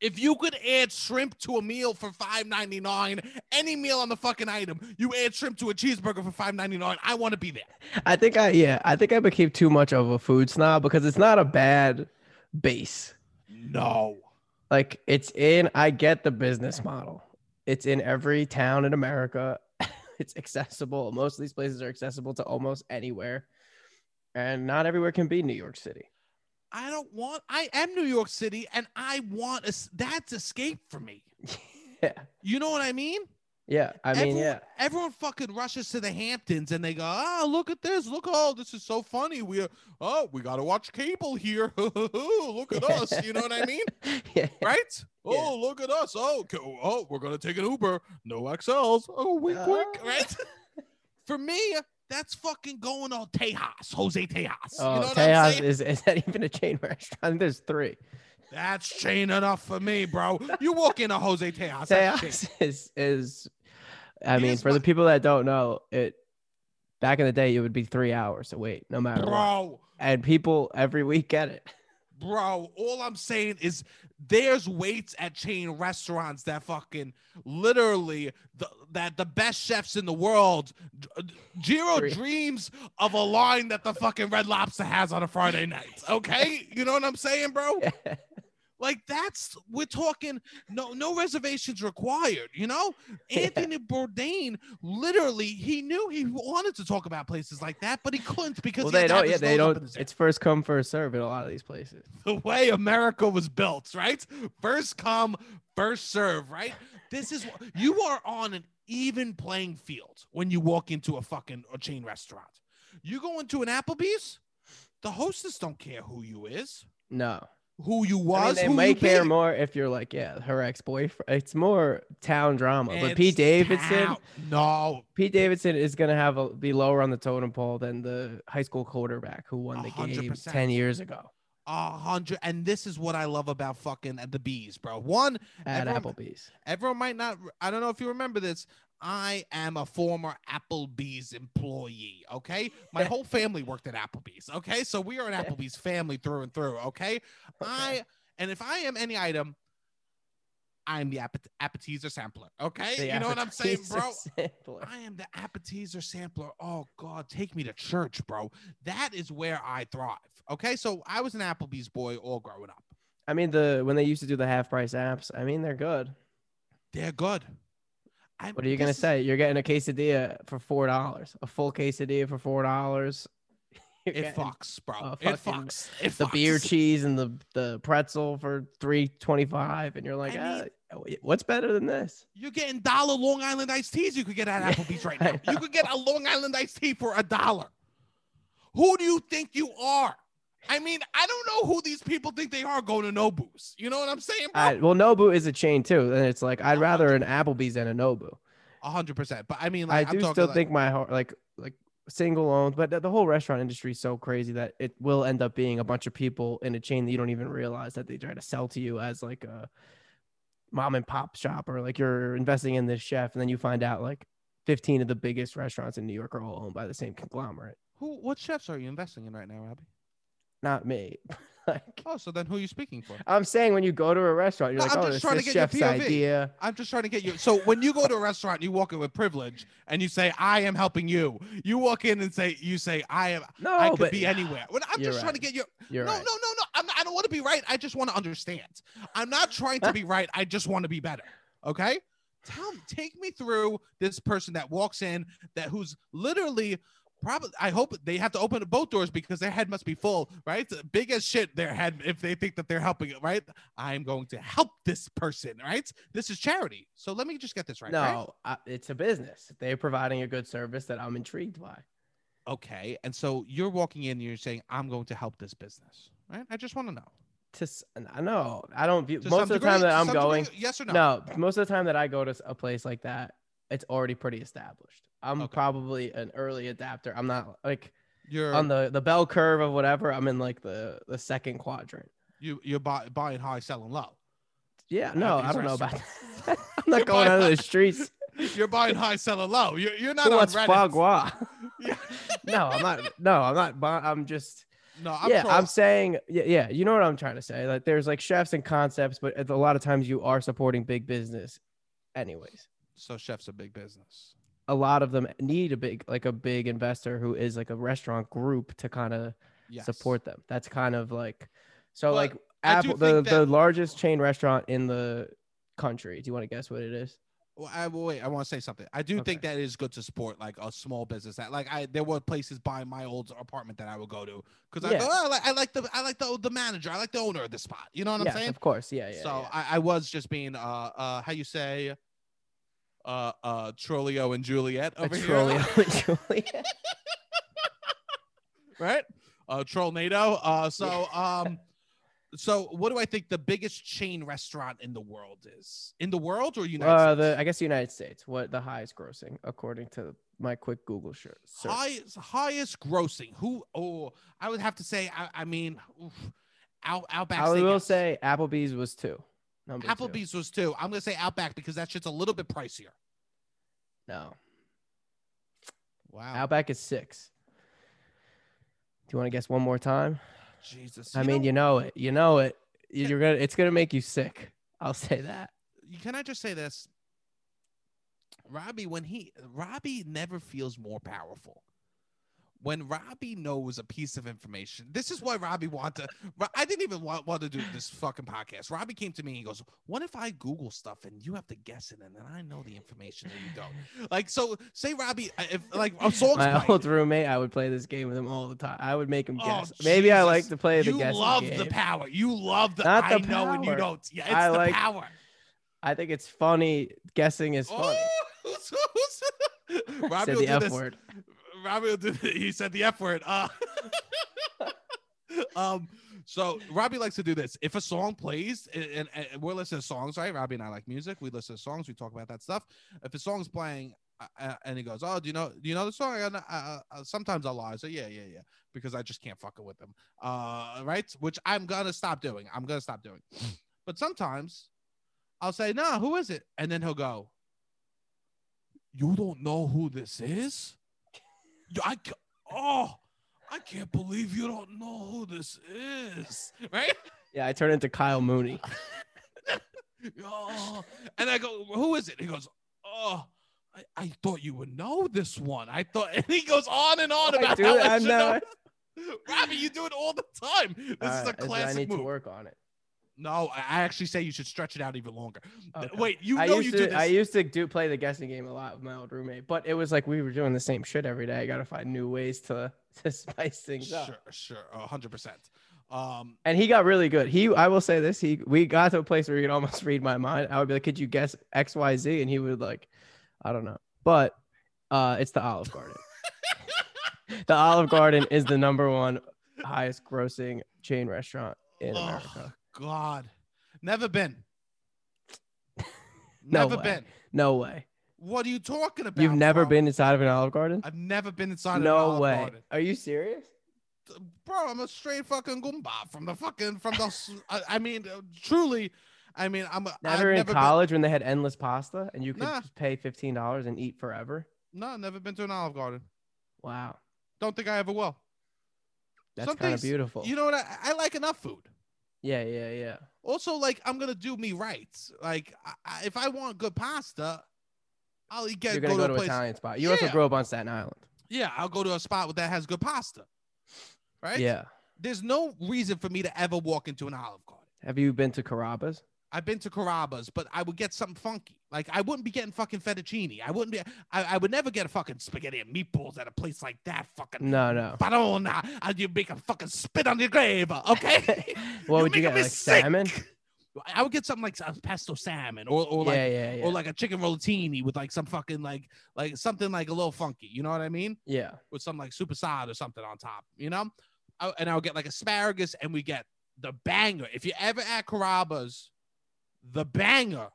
If you could add shrimp to a meal for $5.99, any meal on the fucking item, you add shrimp to a cheeseburger for $5.99, I want to be there. I think I yeah, I think I became too much of a food snob because it's not a bad base. No. Like it's in I get the business model. It's in every town in America. it's accessible. Most of these places are accessible to almost anywhere. And not everywhere can be New York City. I don't want. I am New York City, and I want a, that's escape for me. Yeah. You know what I mean? Yeah. I mean, everyone, yeah. Everyone fucking rushes to the Hamptons, and they go, "Oh, look at this! Look, oh, this is so funny. We, are, oh, we got to watch cable here. look at us. You know what I mean? yeah. Right? Oh, look at us. Oh, oh, we're gonna take an Uber. No XLs. Oh, wink, uh. wink. Oh. Right? for me, that's fucking going on Tejas, Jose Tejas. Oh, you know what I'm Tejas saying? is, is that even a chain restaurant? There's three. That's chain enough for me, bro. You walk in a Jose Tejas. Tejas is is I mean, Here's for the people that don't know, it back in the day it would be three hours to wait, no matter what. Bro, And people every week get it. bro, all I'm saying is there's waits at chain restaurants that fucking literally the, that the best chefs in the world Jiro dreams of a line that the fucking Red Lobster has on a Friday night. Okay? You know what I'm saying, bro? Like that's we're talking no no reservations required, you know? Yeah. Anthony Bourdain literally he knew he wanted to talk about places like that, but he couldn't because well, he they don't. Yeah, they don't. in his air. It's first come, first serve in a lot of these places. the way America was built, right? First come, first serve, right? This is you are on an even playing field when you walk into a fucking a chain restaurant. You go into an Applebee's, the hostess don't care who you is, No, who you I mean, was, they who might you care more if you're like, yeah, her ex boyfriend. It's more town drama. but Pete Davidson, town- No, Pete Davidson is gonna have a, be lower on the totem pole than the high school quarterback who won the hundred game percent. ten years ago a hundred. And this is what I love about fucking at the bees, bro. One, at Everyone- Applebee's. everyone might not i don't know if you remember this i am a former applebee's employee okay my whole family worked at applebee's okay so we are an applebee's family through and through okay i and if i am any item i'm the appet- appetizer sampler okay The you know what i'm saying bro sampler. I am the appetizer sampler. Oh God, take me to church, bro. That is where I thrive. Okay, so I was an Applebee's boy all growing up. I mean, the when they used to do the half price apps, I mean, they're good. They're good. I, What are you gonna say? You're getting a quesadilla for four dollars, a full quesadilla for four dollars. It fucks, bro. it fucks. It the beer cheese and the the pretzel for three twenty five, and you're like, I mean- ah, what's better than this? You're getting dollar Long Island iced teas you could get at Applebee's right now. You could get a Long Island iced tea for a dollar. Who do you think you are? I mean, I don't know who these people think they are going to Nobu's. You know what I'm saying, bro? I, well, Nobu is a chain too, and it's like I'd rather an Applebee's than a Nobu. A hundred percent. But I mean, I like, I'm do still like, think my heart, like like single owned, but the, the whole restaurant industry is so crazy that it will end up being a bunch of people in a chain that you don't even realize that they try to sell to you as like a mom and pop shop or like you're investing in this chef and then you find out like 15 of the biggest restaurants in New York are all owned by the same conglomerate. Who? What chefs are you investing in right now, Robbie? Not me. like Oh, so then who are you speaking for? I'm saying when you go to a restaurant, you're No, like, I'm oh, just this, trying to get your chef's POV. idea. I'm just trying to get you. So when you go to a restaurant, you walk in with privilege, and you say, "I am helping you." You walk in and say, "You say I am. No, I could but be anywhere." Well, I'm just trying to get you. You're no, right. no, no, no. I'm not, I don't want to be right. I just want to understand. I'm not trying to be right. I just want to be better. Okay. Tell me, take me through this person that walks in that who's literally probably. I hope they have to open both doors because their head must be full, right? Big as shit. Their head if they think that they're helping it, right? I'm going to help this person, right? This is charity. So let me just get this right. right? no, I, it's a business. They're providing a good service that I'm intrigued by. Okay. And so you're walking in and you're saying, I'm going to help this business, right? I just want to know. To I know I don't view To most of the time that I'm going. degree, yes or no? No, most of the time that I go to a place like that, it's already pretty established. I'm Okay. probably an early adapter. I'm not like You're on the the bell curve of whatever. I'm in like the the second quadrant. you you're buy, buying high, selling low. Yeah, no, I don't know about that. I'm not going out of the streets. You're buying high, selling low. You're, you're not Who on Reddit. No, I'm not. No, I'm not. I'm just. No, I'm yeah, troll- I'm saying. Yeah, yeah. You know what I'm trying to say? Like, there's like chefs and concepts, but a lot of times you are supporting big business, anyways. So chef's a big business. a lot of them need a big like a big investor who is like a restaurant group to kind of Yes. support them. That's kind of like so But like Apple the, think the largest chain restaurant in the country. Do you want to guess what it is? Well, I well, wait. I want to say something. I do think Okay. that it is good to support like a small business. That like I there were places by my old apartment that I would go to because I Yeah. go, oh, I like I like the I like the the manager. I like the owner of the spot. You know what yes, I'm saying? of course. Yeah, yeah. so yeah. I, I was just being uh uh how you say uh uh Trolio and Juliet over here, Trolio and Juliet. right? Uh Trollnado. Uh so um so what do I think the biggest chain restaurant in the world is? In the world or United uh, States? the I guess United States. What the highest grossing according to my quick Google search. highest highest grossing. Who oh I would have to say I, I mean oof, Out Outback. I will say Applebee's was two. Number two. Applebee's was two. I'm gonna say Outback because that shit's a little bit pricier. No, Wow. Outback is six. Do you want to guess one more time? Jesus. I You mean, know- you know it. You know it. You- You're gonna. It's gonna make you sick. I'll say that. You can I just say this? Robbie, when he Robbie never feels more powerful. When Robbie knows a piece of information, this is why Robbie wanted. To, I didn't even want, want to do this fucking podcast. Robbie came to me and he goes, "What if I Google stuff and you have to guess it, and then I know the information and you don't?" Like, so say Robbie, if like a song's My playing, old roommate, I would play this game with him all the time. I would make him Oh, guess. Maybe I like to play the game. you love game. the power. You love the. Not the I know and you power. don't. Yeah, it's I the like- power. I think it's funny. Guessing is funny. Oh, who's- who's- Robbie Said the F word. Robbie do. He said the F word. Uh, um. So Robbie likes to do this. If a song plays, and, and, and we're listening to songs, right? Robbie and I like music. We listen to songs. We talk about that stuff. If a song's playing, uh, uh, and he goes, "Oh, do you know? Do you know the song?" And, uh, uh, uh, sometimes I'll lie. I say, "Yeah, yeah, yeah," because I just can't fucking with them. Uh, right? Which I'm gonna stop doing. I'm gonna stop doing. But sometimes I'll say, "Nah, who is it?" And then he'll go, "You don't know who this is?" I oh, I can't believe you don't know who this is, right? Yeah, I turn into Kyle Mooney. Oh, and I go, who is it? He goes, oh, I, I thought you would know this one. I thought, and he goes on and on I about do how that, I should know. Robbie, you do it all the time. This is a right, I need move. to work on it. No, I actually say you should stretch it out even longer. Okay. Wait, you I know used you to. do this. I used to do play the guessing game a lot with my old roommate, but it was like we were doing the same shit every day. I got to find new ways to to spice things up. sure, sure, hundred percent. Um, And he got really good. He, I will say this, he, we got to a place where he could almost read my mind. I would be like, "Could you guess X, Y, Z?" And he would like, I don't know, but uh, it's the Olive Garden. the Olive Garden is the number one highest grossing chain restaurant in oh, America. God, never been. No Never way. been. No way. What are you talking about? You've never bro? been inside of an Olive Garden? I've never been inside of an olive garden. No way. Garden. Are you serious? bro. I'm a straight fucking goomba from the fucking from the. I mean, uh, truly, I mean, I'm a, I've Never in never college when they had endless pasta and you could Nah. just pay fifteen dollars and eat forever. Been, no, never been to an Olive Garden. Wow, Don't think I ever will. that's kind of beautiful. You know what? I, I like enough food. Yeah, yeah, yeah. Also, like I'm gonna do me right. Like I, I, if I want good pasta, I'll get You're gonna go, go to a place. Italian spot. You also Yeah. grew up on Staten Island. Yeah, I'll go to a spot that has good pasta. Right? Yeah. There's no reason for me to ever walk into an Olive Garden. Have you been to Carrabba's? I've been to Carrabba's, but I would get something funky. Like I wouldn't be getting fucking fettuccine. I wouldn't be. I, I would never get a fucking spaghetti and meatballs at a place like that. Fucking No, no. Barona, and you make a fucking spit on your grave. Okay. what would you get? Like sick. salmon? I would get something like a uh, pesto salmon, or or like yeah, yeah, yeah. or like a chicken rollatini with like some fucking like like something like a little funky. You know what I mean? yeah. With some like super side or something on top. You know? I, and I'll get like asparagus, and we get the banger. If you ever at Carrabba's, the banger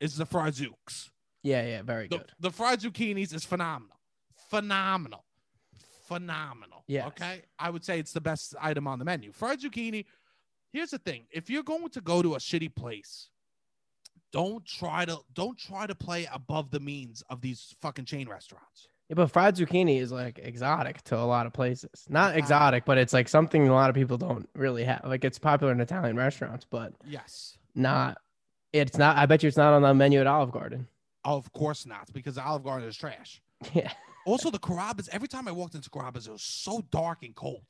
is the fried zooks. Yeah, yeah. Very The, good. the fried zucchinis is phenomenal, phenomenal, phenomenal. Yeah. Okay, I would say it's the best item on the menu. Fried zucchini. Here's the thing: if you're going to go to a shitty place, don't try to don't try to play above the means of these fucking chain restaurants. Yeah, but fried zucchini is like exotic to a lot of places. Not exotic, but it's like something a lot of people don't really have. Like it's popular in Italian restaurants, but Yes. not. It's not. I bet you it's not on the menu at Olive Garden. Of course not, because Olive Garden is trash. Yeah. Also, the Carrabba's, every time I walked into Carrabba's, it was so dark and cold.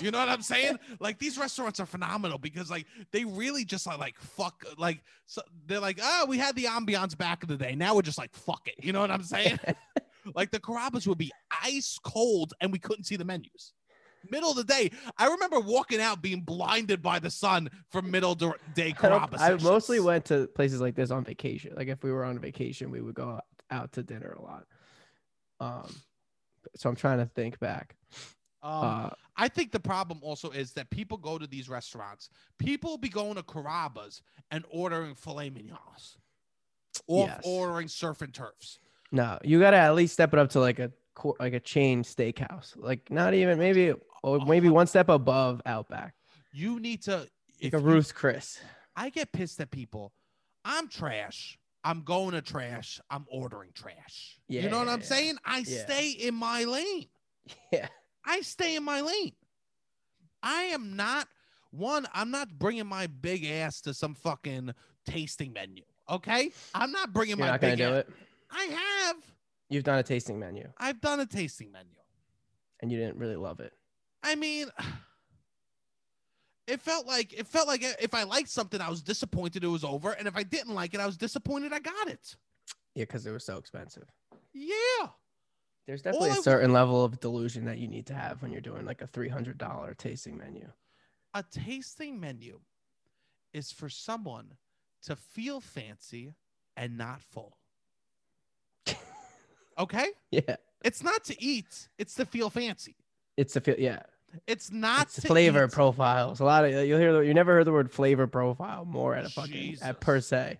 You know what I'm saying? like these restaurants are phenomenal because like they really just are like fuck like so they're like, oh, we had the ambiance back in the day. Now we're just like fuck it. You know what I'm saying? like the Carrabba's would be ice cold and we couldn't see the menus. Middle of the day. I remember walking out being blinded by the sun from middle day I. I mostly went to places like this on vacation. Like if we were on vacation, we would go out, out to dinner a lot. Um, so I'm trying to think back. um, Uh, I think the problem also is that people go to these restaurants. People be going to Carrabba's and ordering filet mignons, or Yes. ordering surf and turfs. no, you gotta at least step it up to like a like a chain steakhouse. Like not even maybe or oh, maybe one step above Outback, You need to. like If a you- Chris. I get pissed at people. I'm trash. I'm going to trash. I'm ordering trash. you know what I'm yeah. saying? I Yeah. stay in my lane. Yeah. I stay in my lane. I am not one. I'm not bringing my big ass to some fucking tasting menu. Okay, I'm not bringing You're my not gonna big do ass. it. I have. You've done a tasting menu I've done a tasting menu. and you didn't really love it. I mean, it felt like it felt like if I liked something, I was disappointed it was over, and if I didn't like it, I was disappointed I got it. Yeah, because it was so expensive. Yeah, There's definitely I a certain level of delusion that you need to have when you're doing like a three hundred dollar tasting menu. a tasting menu is for someone to feel fancy and not full. Okay, Yeah, it's not to eat; it's to feel fancy. it's to feel. Yeah, It's not it's flavor eat. profiles. A lot of you'll hear the, you never heard the word flavor profile more at a fucking Jesus. at per se.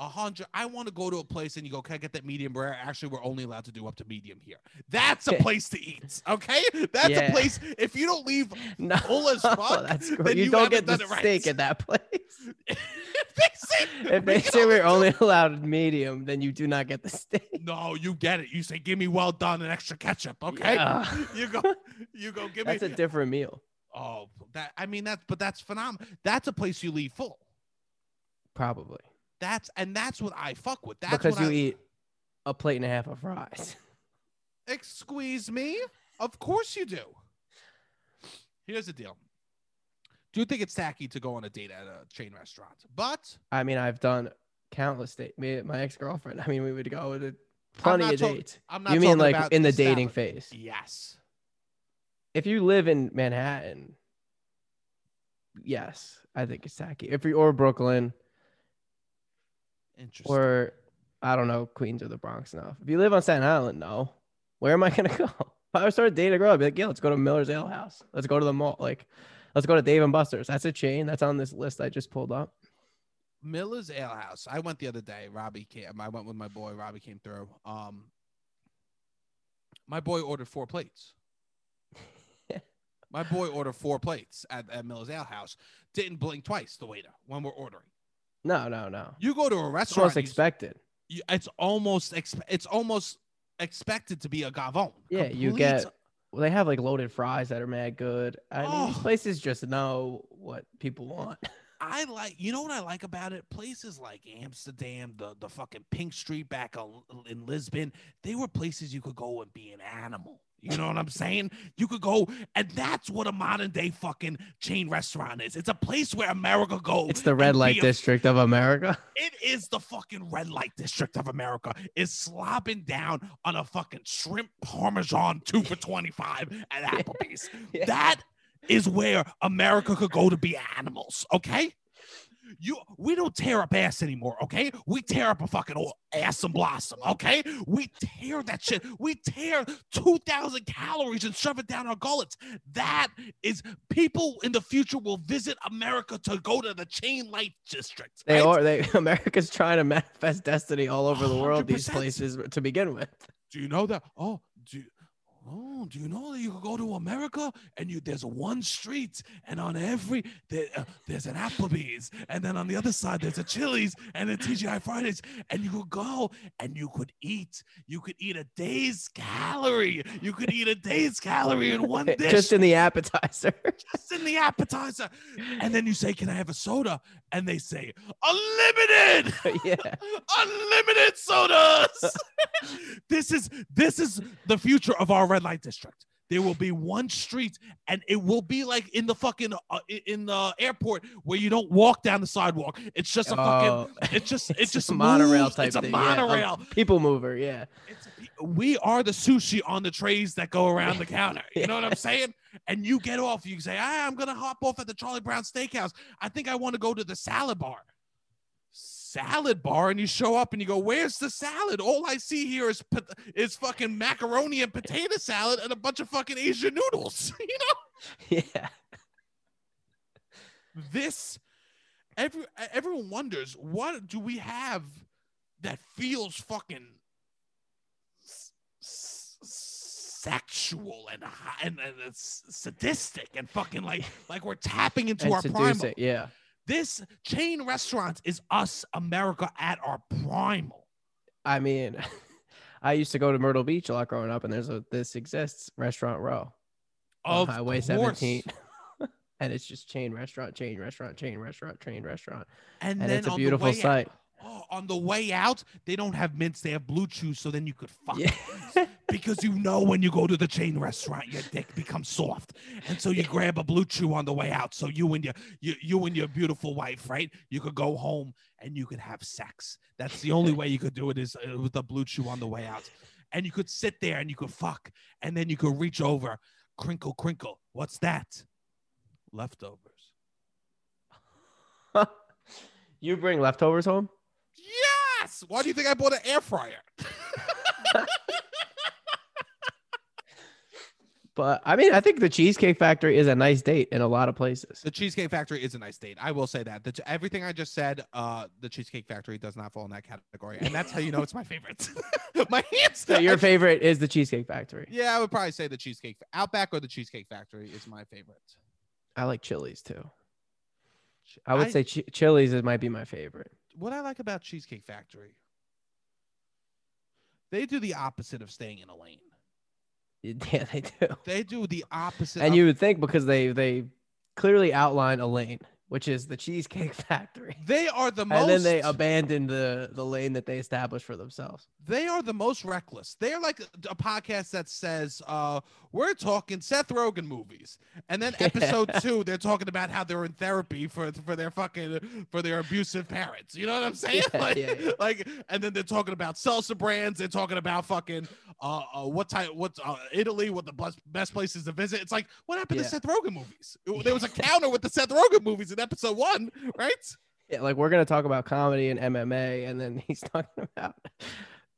A hundred. I want to go to a place and you go, "Can I get that medium rare?" Actually, we're only allowed to do up to medium here. That's a place to eat. Okay, that's Yeah. a place. If you don't leave, No, Full as fuck, that's then great. You, you don't get the right. steak at that place. if they say, we they can say we're only allowed medium, then you do not get the steak. no, you get it. You say, "Give me well done and extra ketchup." Okay, Yeah. you go, you go. Give That's me. That's a different meal, oh, that. I mean, that's but that's phenomenal. That's a place you leave full. probably That's and that's what I fuck with. That's because what you I, eat a plate and a half of fries. Excuse me? Of course you do. Here's the deal. Do you think it's tacky to go on a date at a chain restaurant? But I mean, I've done countless dates. Me, my ex girlfriend. I mean, we would go to plenty of dates. I'm not You mean like in the dating phase? Yes. If you live in Manhattan, yes, I think it's tacky. If you or Brooklyn. Or I don't know Queens or the Bronx now. If you live on Staten Island, no. Where am I gonna go? If I started dating a girl, I'd be like, yeah, let's go to Miller's Ale House. Let's go to the mall. Like, let's go to Dave and Buster's. That's a chain that's on this list I just pulled up. Miller's Ale House. I went the other day. Robbie came. I went with my boy. Robbie came through. Um, my boy ordered four plates. my boy ordered four plates at, at Miller's Ale House. Didn't blink twice. The waiter when we're ordering. No, no, no. You go to a It's restaurant. almost expected. you- it's almost expe- it's almost expected to be a gavone. Yeah, you get well, they have like loaded fries that are mad good. I mean, Oh. places just know what people want. I like you know what I like about it? Places like Amsterdam, the the fucking Pink Street back in Lisbon, they were places you could go and be an animal. You know what I'm saying? You could go, and that's what a modern day fucking chain restaurant is. It's a place where America goes. It's the red light a district of America. It is the fucking red light district of America. Is slopping down on a fucking shrimp parmesan two for twenty five at Applebee's. Yeah. That is where America could go to be animals. Okay. You, we don't tear up ass anymore, okay? We tear up a fucking old ass and blossom, okay? We tear that shit. We tear 2,000 calories and shove it down our gullets. That is, people in the future will visit America to go to the chain light district. They right? are they America's trying to manifest destiny all over the world. These 100%. places to begin with. Do you know that? Oh, do Oh, do you know that you could go to America and you there's one street and on every there, uh, there's an Applebee's and then on the other side there's a Chili's and a TGI Fridays and you could go and you could eat you could eat a day's calorie you could eat a day's calorie in one dish Just in the appetizer. just in the appetizer and then you say can I have a soda and they say unlimited yeah. unlimited sodas. this is this is the future of our red light district. There will be one street, and it will be like in the fucking uh, in the airport where you don't walk down the sidewalk. It's just a fucking. Oh, It's just it's, it's just a monorail moves. type It's a thing. yeah, a monorail. people mover. Yeah. It's we are the sushi on the trays that go around the counter. You know what I'm saying? And you get off. You say, ah, I'm gonna hop off at the Charlie Brown Steakhouse. I think I want to go to the salad bar. Salad bar, and you show up and you go, "Where's the salad? All I see here is is fucking macaroni and potato salad and a bunch of fucking Asian noodles." you know, Yeah. this every everyone wonders what do we have that feels fucking sexual and and, and it's sadistic and fucking like like we're tapping into And our primal. Yeah. This chain restaurant is us, America, at our primal. I mean, I used to go to Myrtle Beach a lot growing up, and there's a this exists Restaurant Row on Of Highway course. 17. and it's just chain restaurant, chain restaurant, chain restaurant, chain restaurant. And, And it's a beautiful sight. Out, oh, on the way out, they don't have mints; they have BlueChews, so then you could fuck. Yeah. because you know when you go to the chain restaurant, your dick becomes soft, and so you grab a BlueChew on the way out. So you and your you, you and your beautiful wife, right? You could go home and you could have sex. That's the only way you could do it is uh, with a BlueChew on the way out, and you could sit there and you could fuck, and then you could reach over, crinkle, crinkle. What's that? Leftovers. you bring leftovers home? Yes. Why do you think I bought an air fryer? But I mean, I think the Cheesecake Factory is a nice date in a lot of places. The Cheesecake Factory is a nice date. I will say that. The, everything I just said, uh, the Cheesecake Factory does not fall in that category, and that's how you know it's my favorite. my hands. So your favorite is the Cheesecake Factory. Yeah, I would probably say the Cheesecake Outback or the Cheesecake Factory is my favorite. I like Chili's too. I would say Ch- Chili's is might be my favorite. What I like about Cheesecake Factory. They do the opposite of staying in a lane. Yeah, they do. They do the opposite. And of- you would think because they they clearly outline a lane, which is the Cheesecake Factory. they are the most. And then they abandon the the lane that they established for themselves. they are the most reckless. They are like a, podcast that says, uh, we're talking Seth Rogen movies. And then episode two, they're talking about how they're in therapy for for their fucking for their abusive parents. You know what I'm saying? Yeah, like, yeah, yeah. like and then they're talking about salsa brands, they're talking about fucking uh, uh what type what uh, Italy, what the best best places to visit. It's like what happened to Seth Rogen movies? There was a counter with the Seth Rogen movies in episode one, right? Yeah, like we're gonna talk about comedy and MMA, and then he's talking about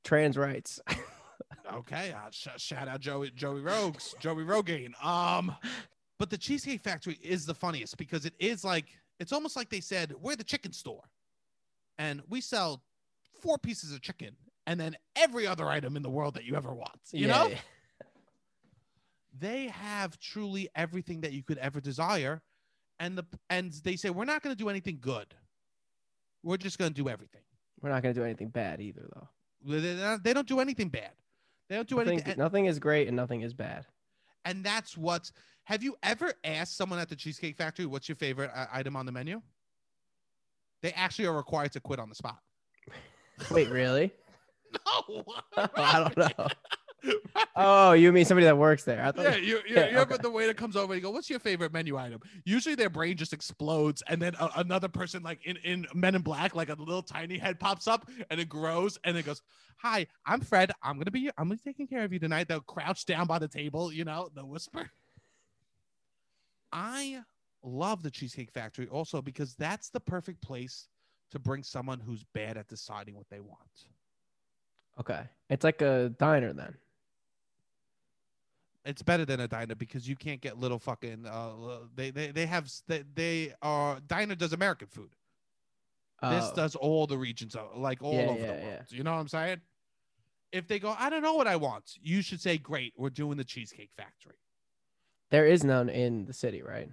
trans rights. Okay, uh, sh- shout out Joey Joey Rogues, Joey Rogaine. Um, but the Cheesecake Factory is the funniest because it is like it's almost like they said we're the chicken store. and we sell four pieces of chicken and then every other item in the world that you ever want. You Yeah, know, they have truly everything that you could ever desire, and the and they say we're not going to do anything good. We're just going to do everything. We're not gonna do anything bad either, though. They, they don't- they don't do anything bad. They don't do Nothing, anything. Nothing is great and nothing is bad. and that's what's. Have you ever asked someone at the Cheesecake Factory what's your favorite uh, item on the menu? They actually are required to quit on the spot. Wait, really? No, I don't know. Oh, you mean somebody that works there? I thought. Yeah, you, you, Yeah, you okay. the waiter comes over and you go, "What's your favorite menu item?" Usually their brain just explodes, and then a, another person, like in, in Men in Black, like a little tiny head pops up, and it grows, and it goes, "Hi, I'm Fred. I'm gonna be I'm gonna be taking care of you tonight." They'll crouch down by the table, you know, the whisper. I love the Cheesecake Factory also because that's the perfect place to bring someone who's bad at deciding what they want. Okay, it's like a diner then. It's better than a diner because you can't get little fucking uh they they, they have they, they are diner does american food this Oh, does all the regions of, like all Yeah, over yeah, the yeah. world you know what i'm saying if they go i don't know what i want you should say great we're doing the cheesecake factory there is none in the city, right?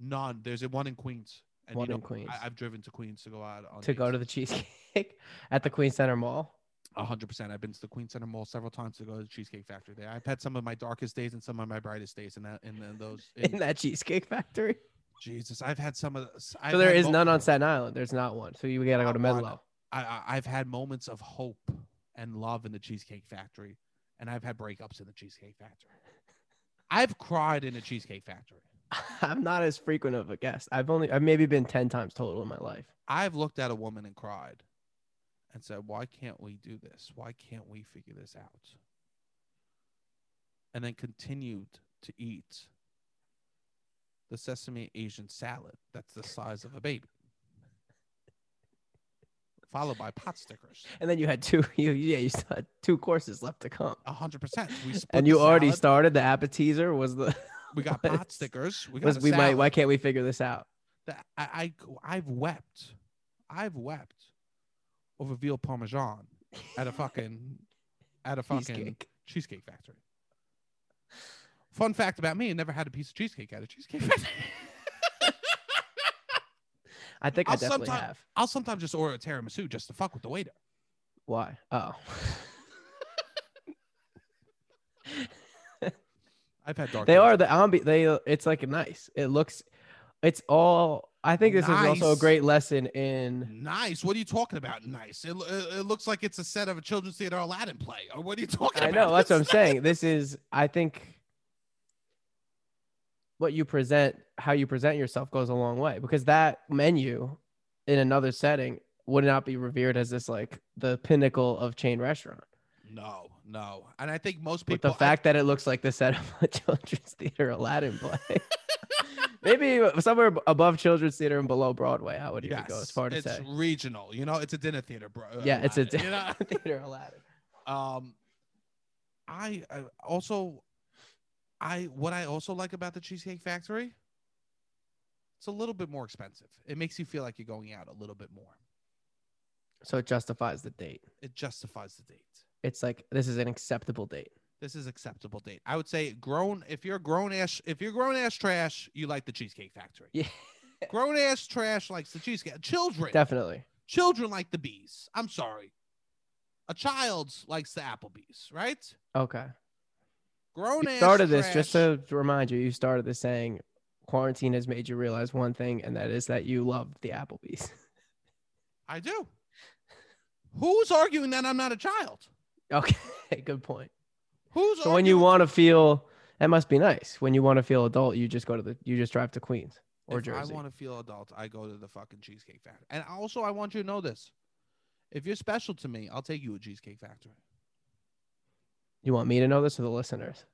none there's a one in queens and One you know, in Queens. I, i've driven to queens to go out on To go to the cheesecake at the Queens Center Mall. A hundred percent. I've been to the Queen Center Mall several times to go to the Cheesecake Factory. There, I've had some of my darkest days and some of my brightest days in that in, the- those. in that cheesecake factory. Jesus, I've had some of. The, I've so there is none on Staten Island. There's not one. So you gotta go to. Menlo. I, I I've had moments of hope and love in the Cheesecake Factory, and I've had breakups in the Cheesecake Factory. I've cried in the Cheesecake Factory. I'm not as frequent of a guest. I've only I've maybe been ten times total in my life. I've looked at a woman and cried, and said, "Why can't we do this? Why can't we figure this out?" And then continued to eat the sesame Asian salad that's the size of a baby, followed by pot stickers. And then you had two you yeah, you still had two courses left to come. A hundred percent. We And you already salad. started the appetizer was the We got was- pot stickers. We got we might why can't we figure this out? That I, I I've wept. I've wept over veal parmesan at a fucking at a fucking cheesecake, Cheesecake. factory. Fun fact about me: I never had a piece of cheesecake at a cheesecake factory. I think i I'll definitely sometime- have. I'll sometimes just order a tiramisu just to fuck with the waiter. Why? Oh. I've had dark. they days. are the ambi they it's like a nice. It looks it's all I think this is also a great lesson in nice. What are you talking about? Nice. It, it, it looks like it's a set of a children's theater Aladdin play. Or what are you talking I about? I know that's what I'm saying. This is I think what you present, how you present yourself goes a long way because that menu in another setting would not be revered as this like the pinnacle of chain restaurant. No, no. And I think most But people. the fact that it looks like the set of a children's theater Aladdin play. Maybe somewhere above children's theater and below Broadway. I would even go as far to it's say. regional. You know, it's a dinner theater, bro. Yeah, it's a Aladdin, you know? theater Aladdin. um, I, I also, I what I also like about the Cheesecake Factory. It's a little bit more expensive. It makes you feel like you're going out a little bit more. So it justifies the date. It justifies the date. It's like this is an acceptable date. This is acceptable date. I would say grown. If you're grown ass, if you're grown ass trash, you like the Cheesecake Factory. Yeah. Grown ass trash likes the cheesecake. Children, Definitely. children like the bees. I'm sorry. A child likes the Applebee's, right? Okay. Grown You ass started this just trash- to, to remind you. You started this saying quarantine has made you realize one thing, and that is that you love the Applebee's. I do. Who's arguing that I'm not a child? Okay, good point. Who's So when you want to feel, that must be nice. When you want to feel adult, you just go to the, you just drive to Queens or Jersey. if Jersey. I want to feel adult, I go to the fucking Cheesecake Factory. And also, I want you to know this: if you're special to me, I'll take you to Cheesecake Factory. You want me to know this or the listeners?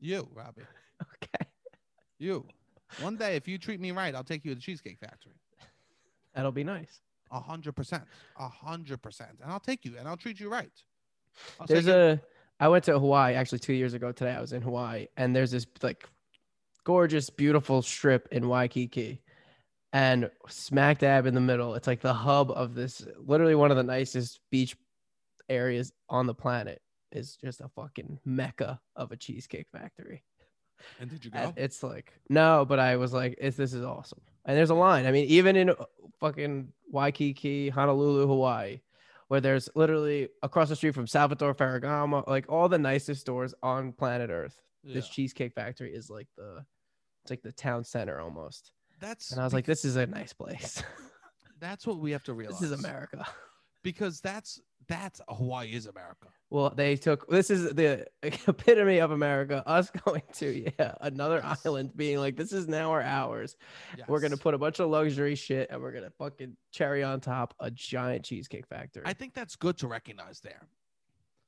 You, Robbie, Okay, you. One day, if you treat me right, I'll take you to the Cheesecake Factory. that'll be nice. A hundred percent, a hundred percent, and I'll take you and I'll treat you right. I'll There's "Get- a, I went to Hawaii actually two years ago today. I was in Hawaii, and there's this like gorgeous, beautiful strip in Waikiki, and smack dab in the middle, it's like the hub of this, literally one of the nicest beach areas on the planet. Is just a fucking mecca of a cheesecake factory. And did you go? And it's like no, but I was like, this is awesome. And there's a line. I mean, even in fucking Waikiki, Honolulu, Hawaii, where there's literally across the street from Salvatore Ferragamo, like all the nicest stores on planet Earth. This cheesecake factory is like the, it's like the town center almost. That's And I was like, this is a nice place. that's what we have to realize. this is America. because that's that's Hawaii is America. Well, they took this is the epitome of America. Us going to yeah another Yes. island, being like, this is now our ours. We're gonna put a bunch of luxury shit, and we're gonna fucking cherry on top a giant cheesecake factory. I think that's good to recognize there.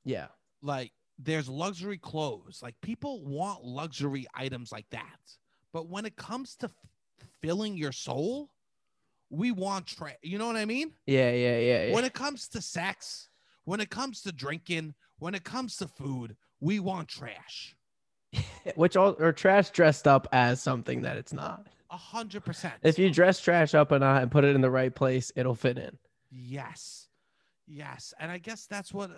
yeah, Like there's luxury clothes. Like people want luxury items like that. But when it comes to f- filling your soul, we want tra- you know what I mean? yeah, yeah, yeah. yeah. When it comes to sex, when it comes to drinking, when it comes to food, we want trash. Which all or trash dressed up as something that it's not. A hundred percent. If you dress trash up and and put it in the right place, it'll fit in. Yes. Yes. And I guess that's what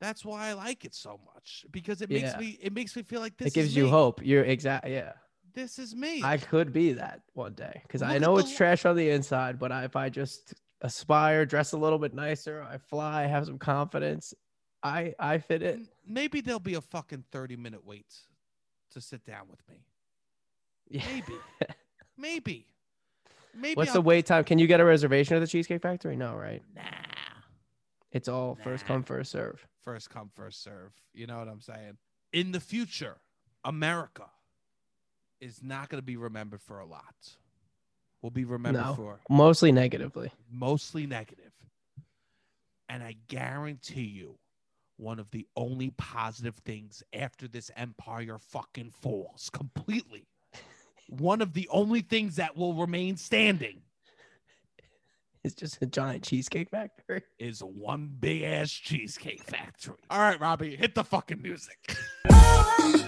that's why I like it so much because it makes Yeah. me it makes me feel like this it gives you hope. You're exact. Yeah, This is me. I could be that one day because I know it's trash on the inside, but I, if I just aspire, dress a little bit nicer, I fly, have some confidence, I I fit in. Maybe there'll be a fucking 30 minute wait to sit down with me. Yeah. Maybe. Maybe. Maybe What's I'll, the wait time? Can you get a reservation at the Cheesecake Factory? No, right? Nah. It's all first come, first serve. First come, first serve. You know what I'm saying? In the future, America is not going to be remembered for a lot. We'll be remembered No. for Mostly negatively. mostly negative. And I guarantee you, one of the only positive things after this empire fucking falls completely, one of the only things that will remain standing It's just a giant cheesecake factory. is one big ass cheesecake factory. All right, Robbie, hit the fucking music.